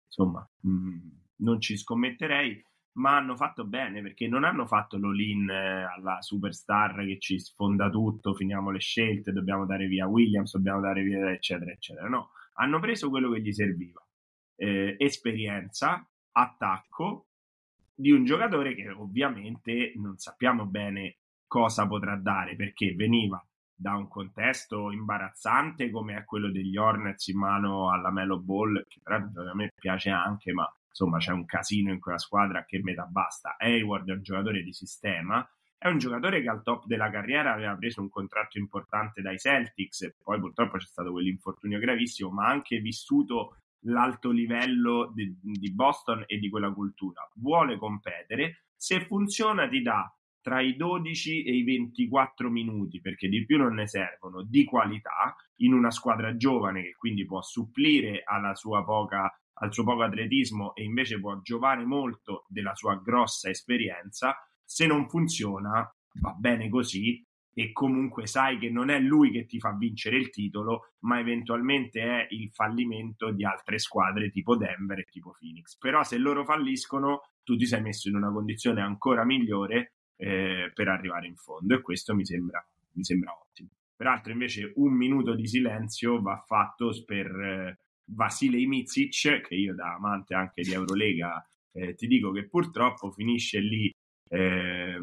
insomma mh, mm, non ci scommetterei ma hanno fatto bene perché non hanno fatto l'all-in eh, alla superstar che ci sfonda tutto, finiamo le scelte, dobbiamo dare via Williams, dobbiamo dare via eccetera eccetera. No, hanno preso quello che gli serviva. Eh, esperienza, attacco di un giocatore che ovviamente non sappiamo bene cosa potrà dare perché veniva da un contesto imbarazzante come è quello degli Hornets in mano alla Melo Ball, che però a me piace anche, ma insomma c'è un casino in quella squadra che metà basta. Hayward è un giocatore di sistema, è un giocatore che al top della carriera aveva preso un contratto importante dai Celtics e poi purtroppo c'è stato quell'infortunio gravissimo, ma ha anche vissuto l'alto livello di, di Boston e di quella cultura. Vuole competere, se funziona ti dà tra i 12 e i 24 minuti, perché di più non ne servono, di qualità, in una squadra giovane che quindi può supplire alla sua poca al suo poco atletismo e invece può giovare molto della sua grossa esperienza, se non funziona va bene così e comunque sai che non è lui che ti fa vincere il titolo, ma eventualmente è il fallimento di altre squadre tipo Denver e tipo Phoenix. Però se loro falliscono, tu ti sei messo in una condizione ancora migliore eh, per arrivare in fondo e questo mi sembra, mi sembra ottimo. Peraltro invece un minuto di silenzio va fatto per... Eh, Vasilei Mizic, che io da amante anche di Eurolega eh, ti dico che purtroppo finisce lì, eh,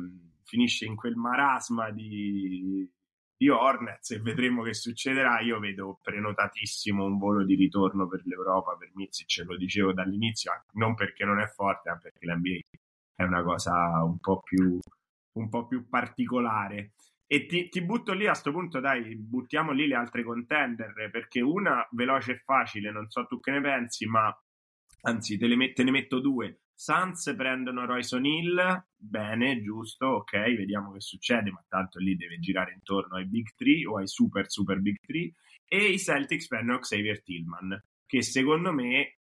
finisce in quel marasma di, di Hornets e vedremo che succederà. Io vedo prenotatissimo un volo di ritorno per l'Europa, per Mizic, lo dicevo dall'inizio, non perché non è forte, ma perché l'NBA è una cosa un po' più, un po più particolare. E ti, ti, butto lì a questo punto, dai, buttiamo lì le altre contender, perché una veloce e facile, non so tu che ne pensi, ma anzi te, met- te ne metto due. Suns prendono Royce O'Neill, bene, giusto, ok, vediamo che succede, ma tanto lì deve girare intorno ai Big Three o ai super super Big Three, e i Celtics prendono Xavier Tillman, che secondo me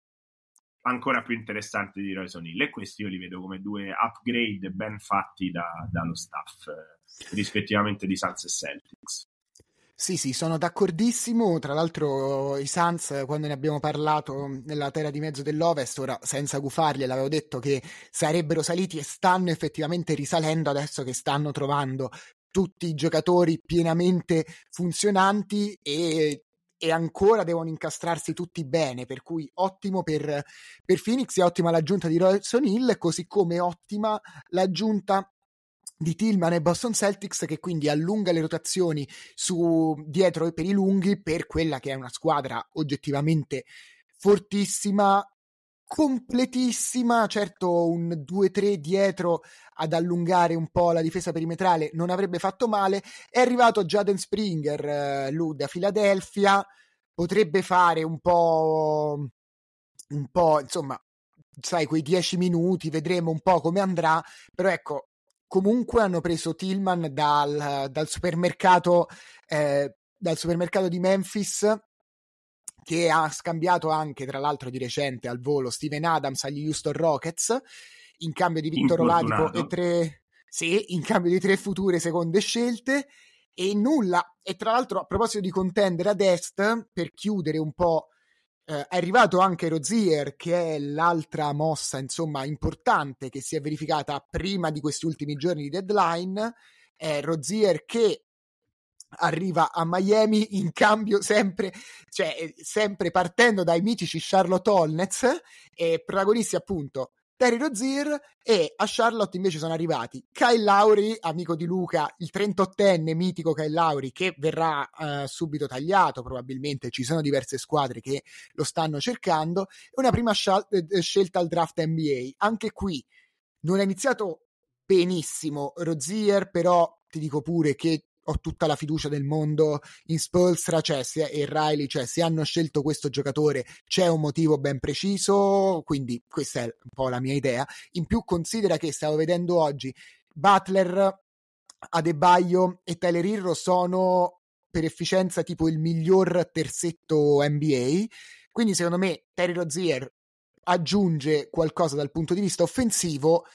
ancora più interessanti di Royce O'Neill, e questi io li vedo come due upgrade ben fatti da, dallo staff rispettivamente di Suns e Celtics. Sì, sì, sono d'accordissimo. Tra l'altro, i Suns, quando ne abbiamo parlato nella terra di mezzo dell'Ovest, ora senza gufarli, l'avevo detto che sarebbero saliti e stanno effettivamente risalendo adesso che stanno trovando tutti i giocatori pienamente funzionanti e, e ancora devono incastrarsi tutti bene. Per cui ottimo per, per Phoenix e ottima l'aggiunta di Royce O'Neill, così come ottima l'aggiunta di Tillman e Boston Celtics che quindi allunga le rotazioni su dietro e per i lunghi per quella che è una squadra oggettivamente fortissima completissima certo un 2-3 dietro ad allungare un po' la difesa perimetrale non avrebbe fatto male è arrivato Jaden Springer eh, lui da Philadelphia potrebbe fare un po' un po' insomma sai quei 10 minuti vedremo un po' come andrà però ecco comunque hanno preso Tillman dal, dal supermercato eh, dal supermercato di Memphis che ha scambiato anche, tra l'altro, di recente al volo Steven Adams agli Houston Rockets in cambio di Vittor Oladipo e tre, sì, in cambio di tre future seconde scelte e nulla. E tra l'altro, a proposito di contendere ad est, per chiudere un po', eh, è arrivato anche Rozier, che è l'altra mossa, insomma, importante che si è verificata prima di questi ultimi giorni di deadline. È Rozier che arriva a Miami in cambio sempre, cioè, sempre partendo dai mitici Charlotte Hornets e protagonisti appunto Terry Rozier e a Charlotte invece sono arrivati Kyle Lauri, amico di Luca, il 38enne mitico Kyle Lauri che verrà uh, subito tagliato, probabilmente ci sono diverse squadre che lo stanno cercando, e una prima scial- eh, scelta al draft NBA. Anche qui non è iniziato benissimo Rozier, però ti dico pure che ho tutta la fiducia del mondo in Spolstra cioè, se, e Riley, cioè se hanno scelto questo giocatore c'è un motivo ben preciso, quindi questa è un po' la mia idea. In più considera che stavo vedendo oggi Butler, Adebaio e Tyler Hirro sono per efficienza tipo il miglior terzetto NBA, quindi secondo me Terry Rozier aggiunge qualcosa dal punto di vista offensivo,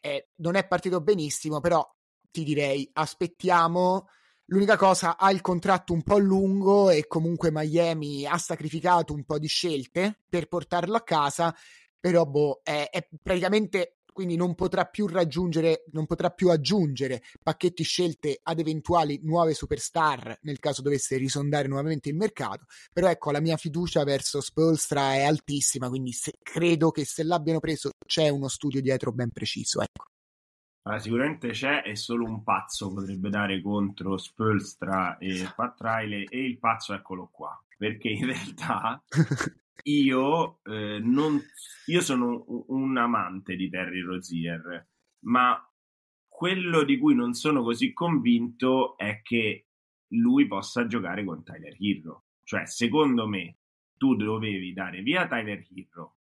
eh, non è partito benissimo, però ti direi aspettiamo. L'unica cosa, ha il contratto un po' lungo e comunque Miami ha sacrificato un po' di scelte per portarlo a casa, però boh, è, è praticamente quindi non potrà più raggiungere, non potrà più aggiungere pacchetti scelte ad eventuali nuove superstar nel caso dovesse risondare nuovamente il mercato. Però ecco, la mia fiducia verso Spolstra è altissima, quindi se, credo che se l'abbiano preso c'è uno studio dietro ben preciso. Ecco. Allora, sicuramente c'è e solo un pazzo potrebbe dare contro Spolstra e Pat Riley e il pazzo eccolo qua, perché in realtà io, eh, non, io sono un amante di Terry Rozier, ma quello di cui non sono così convinto è che lui possa giocare con Tyler Hero. Cioè, secondo me, tu dovevi dare via Tyler Hero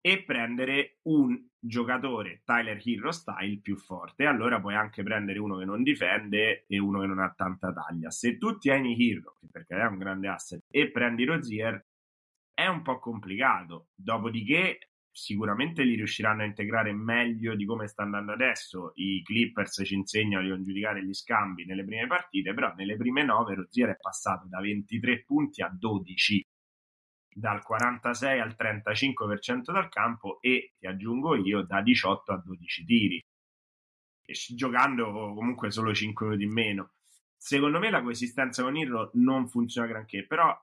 e prendere un giocatore Tyler Hero style più forte. Allora puoi anche prendere uno che non difende e uno che non ha tanta taglia. Se tu tieni Hero, perché è un grande asset, e prendi Rozier, è un po' complicato. Dopodiché sicuramente li riusciranno a integrare meglio di come sta andando adesso. I Clippers ci insegnano di non giudicare gli scambi nelle prime partite, però nelle prime nove Rozier è passato da 23 punti a 12 dal 46 al 35% dal campo e ti aggiungo io da 18 a 12 tiri. Giocando comunque solo 5 minuti in meno. Secondo me la coesistenza con Irro non funziona granché però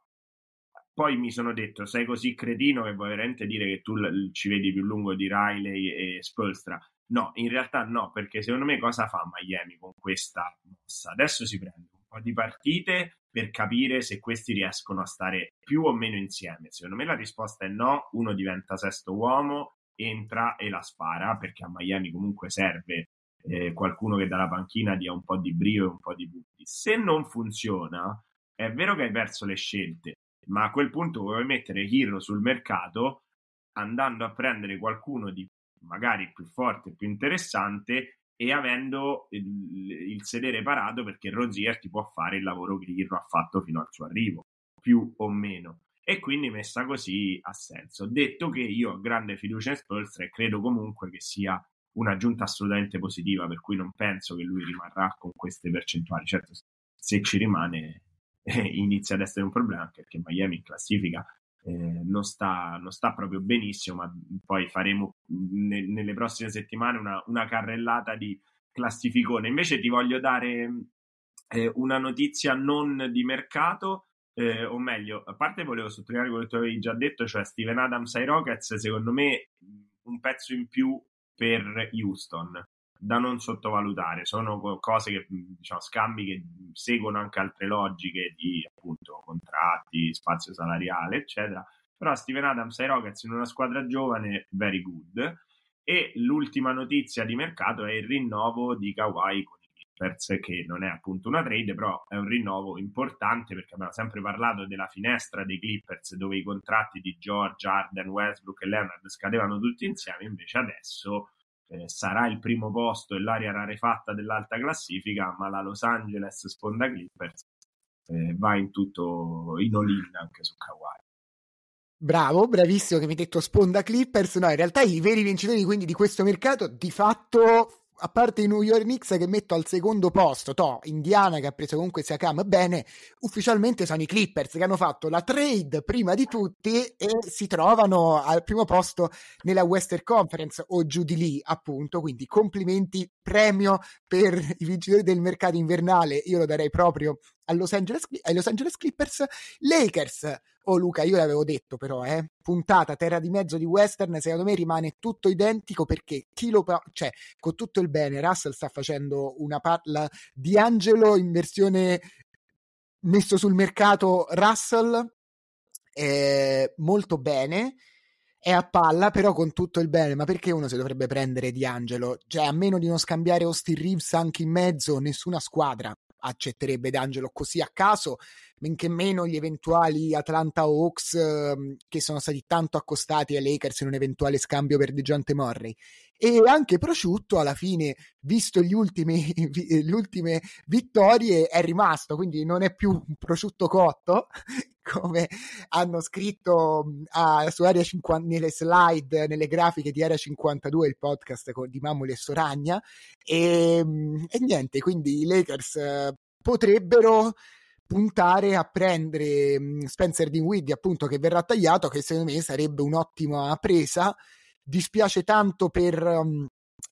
poi mi sono detto sei così cretino che vuoi veramente dire che tu ci vedi più lungo di Riley e Spolstra no in realtà no perché secondo me cosa fa Miami con questa mossa? Adesso si prende un po' di partite per capire se questi riescono a stare più o meno insieme. Secondo me la risposta è no, uno diventa sesto uomo, entra e la spara, perché a Miami comunque serve eh, qualcuno che dalla panchina dia un po' di brio e un po' di punti. Se non funziona, è vero che hai perso le scelte, ma a quel punto vuoi mettere Hero sul mercato andando a prendere qualcuno di magari più forte, più interessante e avendo il, il, sedere parato perché Rozier ti può fare il lavoro che Irro ha fatto fino al suo arrivo, più o meno. E quindi messa così ha senso. Detto che io ho grande fiducia in Spolstra e credo comunque che sia un'aggiunta assolutamente positiva, per cui non penso che lui rimarrà con queste percentuali. Certo, se ci rimane eh, inizia ad essere un problema, perché Miami in classifica eh, non, sta, non, sta, proprio benissimo, ma poi faremo ne, nelle prossime settimane una, una, carrellata di classificone. Invece ti voglio dare eh, una notizia non di mercato, eh, o meglio, a parte volevo sottolineare quello che tu avevi già detto, cioè Steven Adams ai Rockets, secondo me un pezzo in più per Houston da non sottovalutare. Sono cose che, diciamo, scambi che seguono anche altre logiche di appunto contratti, spazio salariale, eccetera. Però Steven Adams ai Rockets in una squadra giovane, very good. E l'ultima notizia di mercato è il rinnovo di Kawhi con i Clippers, che non è appunto una trade, però è un rinnovo importante perché abbiamo sempre parlato della finestra dei Clippers dove i contratti di George, Arden, Westbrook e Leonard scadevano tutti insieme, invece adesso eh, sarà il primo posto e l'area rarefatta dell'alta classifica, ma la Los Angeles sponda Clippers eh, va in tutto in all anche su Kawhi. Bravo, bravissimo che mi hai detto sponda Clippers. No, in realtà i veri vincitori quindi di questo mercato di fatto a parte i New York Knicks che metto al secondo posto, to, Indiana che ha preso comunque Siakam bene, ufficialmente sono i Clippers che hanno fatto la trade prima di tutti e si trovano al primo posto nella Western Conference o giù di lì appunto, quindi complimenti, premio per i vincitori del mercato invernale, io lo darei proprio Los Angeles, ai Los Angeles Clippers, Lakers Oh Luca, io l'avevo detto però, eh, puntata terra di mezzo di western, secondo me rimane tutto identico perché chi lo cioè con tutto il bene, Russell sta facendo una parla di Angelo in versione messo sul mercato Russell eh, molto bene è a palla, però con tutto il bene. Ma perché uno si dovrebbe prendere di Angelo? Cioè, a meno di non scambiare Austin Reeves anche in mezzo, nessuna squadra accetterebbe D'Angelo così a caso, men che meno gli eventuali Atlanta Hawks eh, che sono stati tanto accostati ai Lakers in un eventuale scambio per DeJounte Murray. E anche Prosciutto alla fine, visto ultimi, le ultime vittorie, è rimasto, quindi non è più un prosciutto cotto, come hanno scritto uh, su Area 50 nelle slide, nelle grafiche di Area 52, il podcast con, di Mamoli e Soragna. E, e niente, quindi i Lakers uh, potrebbero puntare a prendere Spencer Dinwiddie appunto che verrà tagliato che secondo me sarebbe un'ottima presa. Dispiace tanto per um,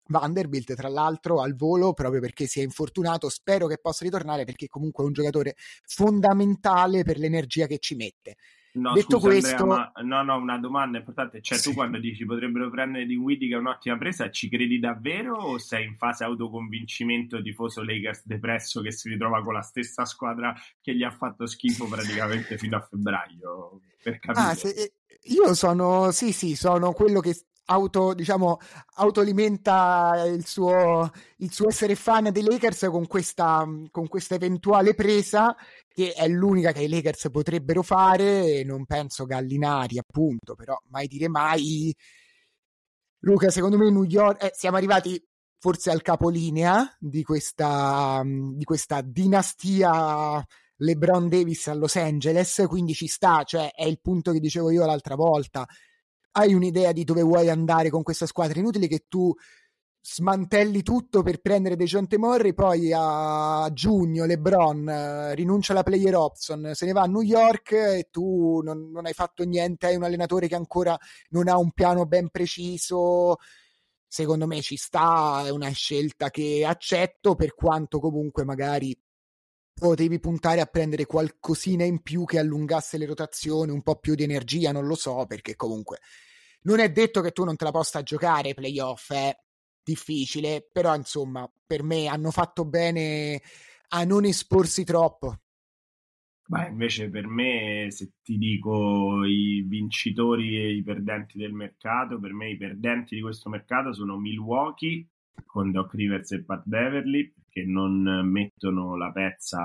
Vanderbilt tra l'altro al volo proprio perché si è infortunato. Spero che possa ritornare perché comunque è un giocatore fondamentale per l'energia che ci mette No, Detto scusa, questo, Andrea, ma, no, no, una domanda importante. Cioè, sì. tu quando dici potrebbero prendere di Witty che è un'ottima presa, ci credi davvero o sei in fase autoconvincimento tifoso Lakers depresso che si ritrova con la stessa squadra che gli ha fatto schifo praticamente fino a febbraio? Per capire. Ah, se, io sono, sì, sì, sono quello che auto, diciamo, autoalimenta il suo, il suo essere fan dei Lakers con questa, con questa eventuale presa che è l'unica che i Lakers potrebbero fare non penso Gallinari appunto però mai dire mai. Luca secondo me New York eh, siamo arrivati forse al capolinea di questa, di questa dinastia LeBron Davis a Los Angeles quindi ci sta cioè è il punto che dicevo io l'altra volta hai un'idea di dove vuoi andare con questa squadra. Inutile che tu smantelli tutto per prendere dei Jonte Morri, poi a giugno LeBron uh, rinuncia alla player option, se ne va a New York e tu non, non, hai fatto niente, hai un allenatore che ancora non ha un piano ben preciso. Secondo me ci sta, è una scelta che accetto, per quanto comunque magari potevi puntare a prendere qualcosina in più che allungasse le rotazioni, un po' più di energia, non lo so, perché comunque non è detto che tu non te la possa giocare playoff, è difficile, però insomma, per me hanno fatto bene a non esporsi troppo. Beh, invece per me, se ti dico i vincitori e i perdenti del mercato, per me i perdenti di questo mercato sono Milwaukee con Doc Rivers e Pat Beverly che non mettono la pezza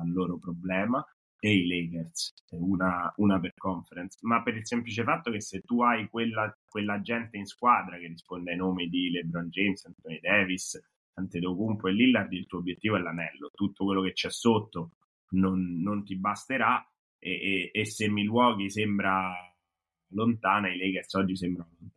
al loro problema e i Lakers, una, una, per conference, ma per il semplice fatto che se tu hai quella, quella gente in squadra che risponde ai nomi di LeBron James, Anthony Davis, Antetokounmpo e Lillard, il tuo obiettivo è l'anello, tutto quello che c'è sotto non, non ti basterà e, e, e, se Milwaukee sembra lontana, i Lakers oggi sembrano lontanissimi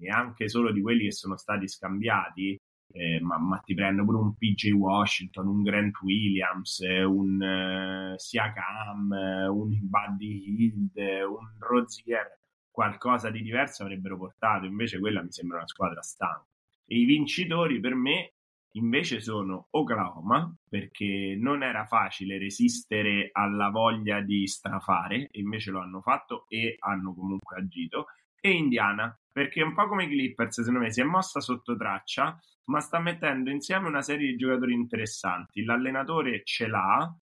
e anche solo di quelli che sono stati scambiati eh, ma, ma, ti prendo pure un PJ Washington, un Grant Williams, un uh, Siakam, un Buddy Hield, un Rozier, qualcosa di diverso avrebbero portato, invece quella mi sembra una squadra stanca. E i vincitori per me invece sono Oklahoma, perché non era facile resistere alla voglia di strafare, e invece lo hanno fatto e hanno comunque agito, e Indiana, perché un po' come i Clippers, secondo me, si è mossa sotto traccia, ma sta mettendo insieme una serie di giocatori interessanti. L'allenatore ce l'ha.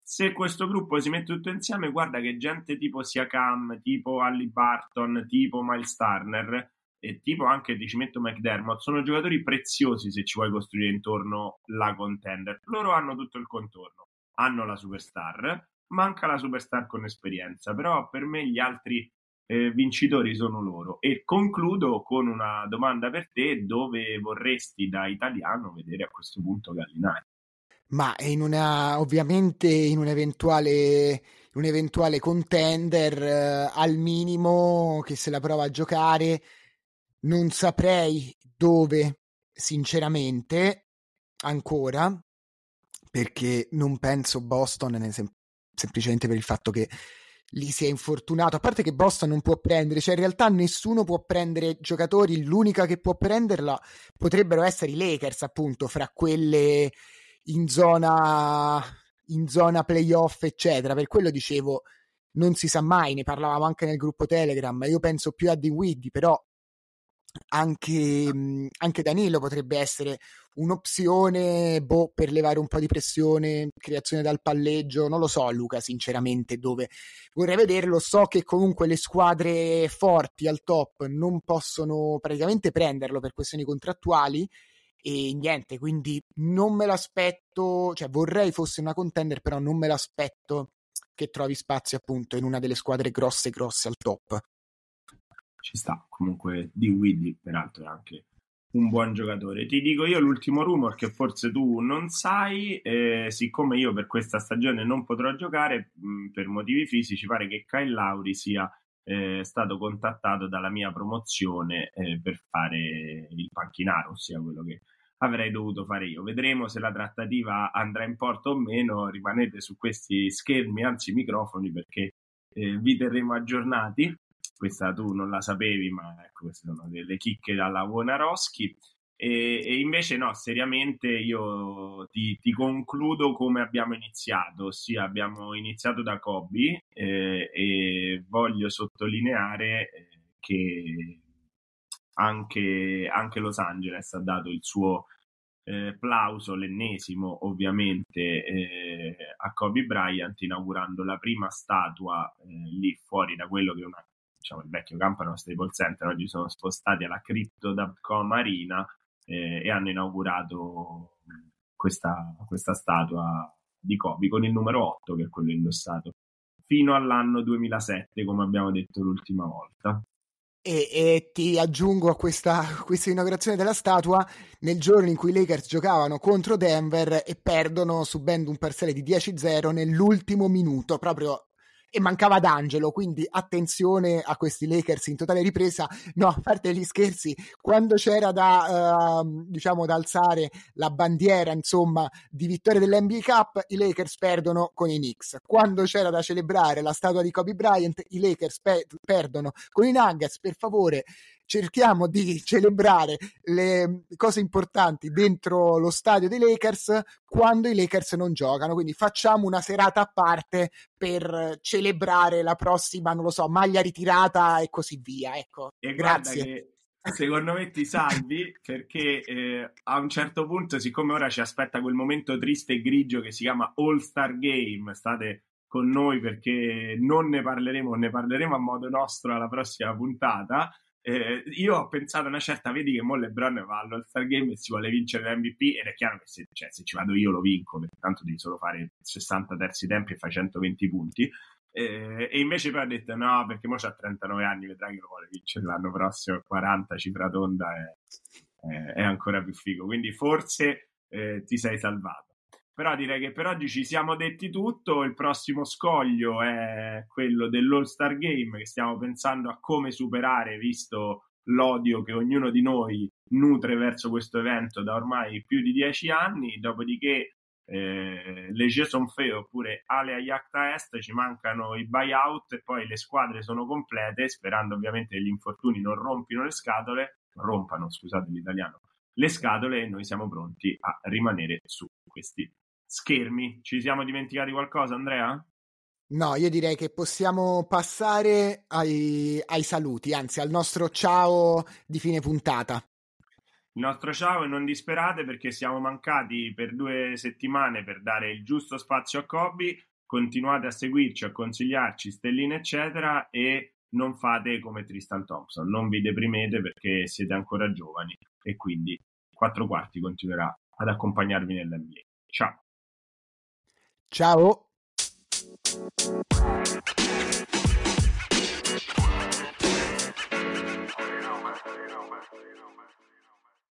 Se questo gruppo si mette tutto insieme, guarda che gente tipo Siakam, tipo Ali Barton, tipo Miles Turner e tipo anche ti ci metto McDermott, sono giocatori preziosi se ci vuoi costruire intorno la contender. Loro hanno tutto il contorno, hanno la superstar, manca la superstar con esperienza, però per me gli altri eh, vincitori sono loro. E concludo con una domanda per te: dove vorresti da italiano vedere a questo punto Gallinari? ma in una, ovviamente in un eventuale, un eventuale contender eh, al minimo che se la prova a giocare non saprei dove sinceramente ancora perché non penso Boston sem- semplicemente per il fatto che lì si è infortunato a parte che Boston non può prendere cioè in realtà nessuno può prendere giocatori l'unica che può prenderla potrebbero essere i Lakers appunto fra quelle in zona, in zona playoff, eccetera. Per quello dicevo, non si sa mai, ne parlavamo anche nel gruppo Telegram. Io penso più a Dinwiddie, però anche, anche, Danilo potrebbe essere un'opzione boh, per levare un po' di pressione, creazione dal palleggio. Non lo so, Luca, sinceramente, dove vorrei vederlo. So che comunque le squadre forti al top non possono praticamente prenderlo per questioni contrattuali e niente, quindi non me l'aspetto, cioè vorrei fosse una contender, però non me l'aspetto che trovi spazio appunto in una delle squadre grosse grosse al top. Ci sta, comunque di Willy peraltro è anche un buon giocatore. Ti dico io l'ultimo rumor che forse tu non sai, eh, siccome io per questa stagione non potrò giocare mh, per motivi fisici, pare che Kyle Lauri sia eh, stato contattato dalla mia promozione eh, per fare il panchinaro, ossia quello che avrei dovuto fare io. Vedremo se la trattativa andrà in porto o meno. Rimanete su questi schermi, anzi microfoni, perché eh, vi terremo aggiornati. Questa tu non la sapevi, ma ecco, queste sono delle chicche dalla Wonarowski. E, e, invece no, seriamente io ti, ti, concludo come abbiamo iniziato, ossia abbiamo iniziato da Kobe eh, e voglio sottolineare eh, che anche, anche Los Angeles ha dato il suo eh, plauso, l'ennesimo ovviamente, eh, a Kobe Bryant, inaugurando la prima statua eh, lì fuori da quello che è una, diciamo, il vecchio Campano Staples Center, oggi sono spostati alla Crypto.com Arena eh, e hanno inaugurato questa, questa statua di Kobe con il numero 8 che è quello indossato fino all'anno 2007 come abbiamo detto l'ultima volta. E, e, ti aggiungo a questa, questa, inaugurazione della statua nel giorno in cui i Lakers giocavano contro Denver e perdono subendo un parziale di 10-0 nell'ultimo minuto, proprio e mancava D'Angelo, quindi attenzione a questi Lakers in totale ripresa. No, a parte gli scherzi, quando c'era da, uh, diciamo, da alzare la bandiera, insomma, di vittoria dell'NBA Cup, i Lakers perdono con i Knicks. Quando c'era da celebrare la statua di Kobe Bryant, i Lakers pe- perdono con i Nuggets. Per favore, cerchiamo di celebrare le cose importanti dentro lo stadio dei Lakers quando i Lakers non giocano. Quindi facciamo una serata a parte per celebrare la prossima, non lo so, maglia ritirata e così via. Ecco, e grazie. secondo me ti salvi perché eh, a un certo punto, siccome ora ci aspetta quel momento triste e grigio che si chiama All Star Game, state con noi perché non ne parleremo, ne parleremo a modo nostro alla prossima puntata eh, io ho pensato una certa, vedi che mo LeBron va all'All-Star Game e si vuole vincere l'MVP ed è chiaro che se, cioè, se ci vado io lo vinco, perché tanto devi solo fare 60 terzi tempi e fai 120 punti. Eh, e invece poi ha detto no, perché mo c'ha 39 anni, vedrai che lo vuole vincere l'anno prossimo, 40, cifra tonda, è, è, è ancora più figo. Quindi forse eh, ti sei salvato. Però direi che per oggi ci siamo detti tutto. Il prossimo scoglio è quello dell'All Star Game che stiamo pensando a come superare, visto l'odio che ognuno di noi nutre verso questo evento da ormai più di dieci anni. Dopodiché, eh, le Jason Fe oppure Alea Yacta Est ci mancano i buyout e poi le squadre sono complete, sperando ovviamente che gli infortuni non rompino le scatole, rompano, scusate l'italiano, le scatole e noi siamo pronti a rimanere su questi schermi. Ci siamo dimenticati qualcosa, Andrea? No, io direi che possiamo passare ai, ai saluti, anzi al nostro ciao di fine puntata. Il nostro ciao e non disperate perché siamo mancati per due settimane per dare il giusto spazio a Kobe. Continuate a seguirci, a consigliarci stelline, eccetera, e non fate come Tristan Thompson. Non vi deprimete perché siete ancora giovani e quindi quattro quarti continuerà ad accompagnarvi nell'NBA. Ciao. Ciao.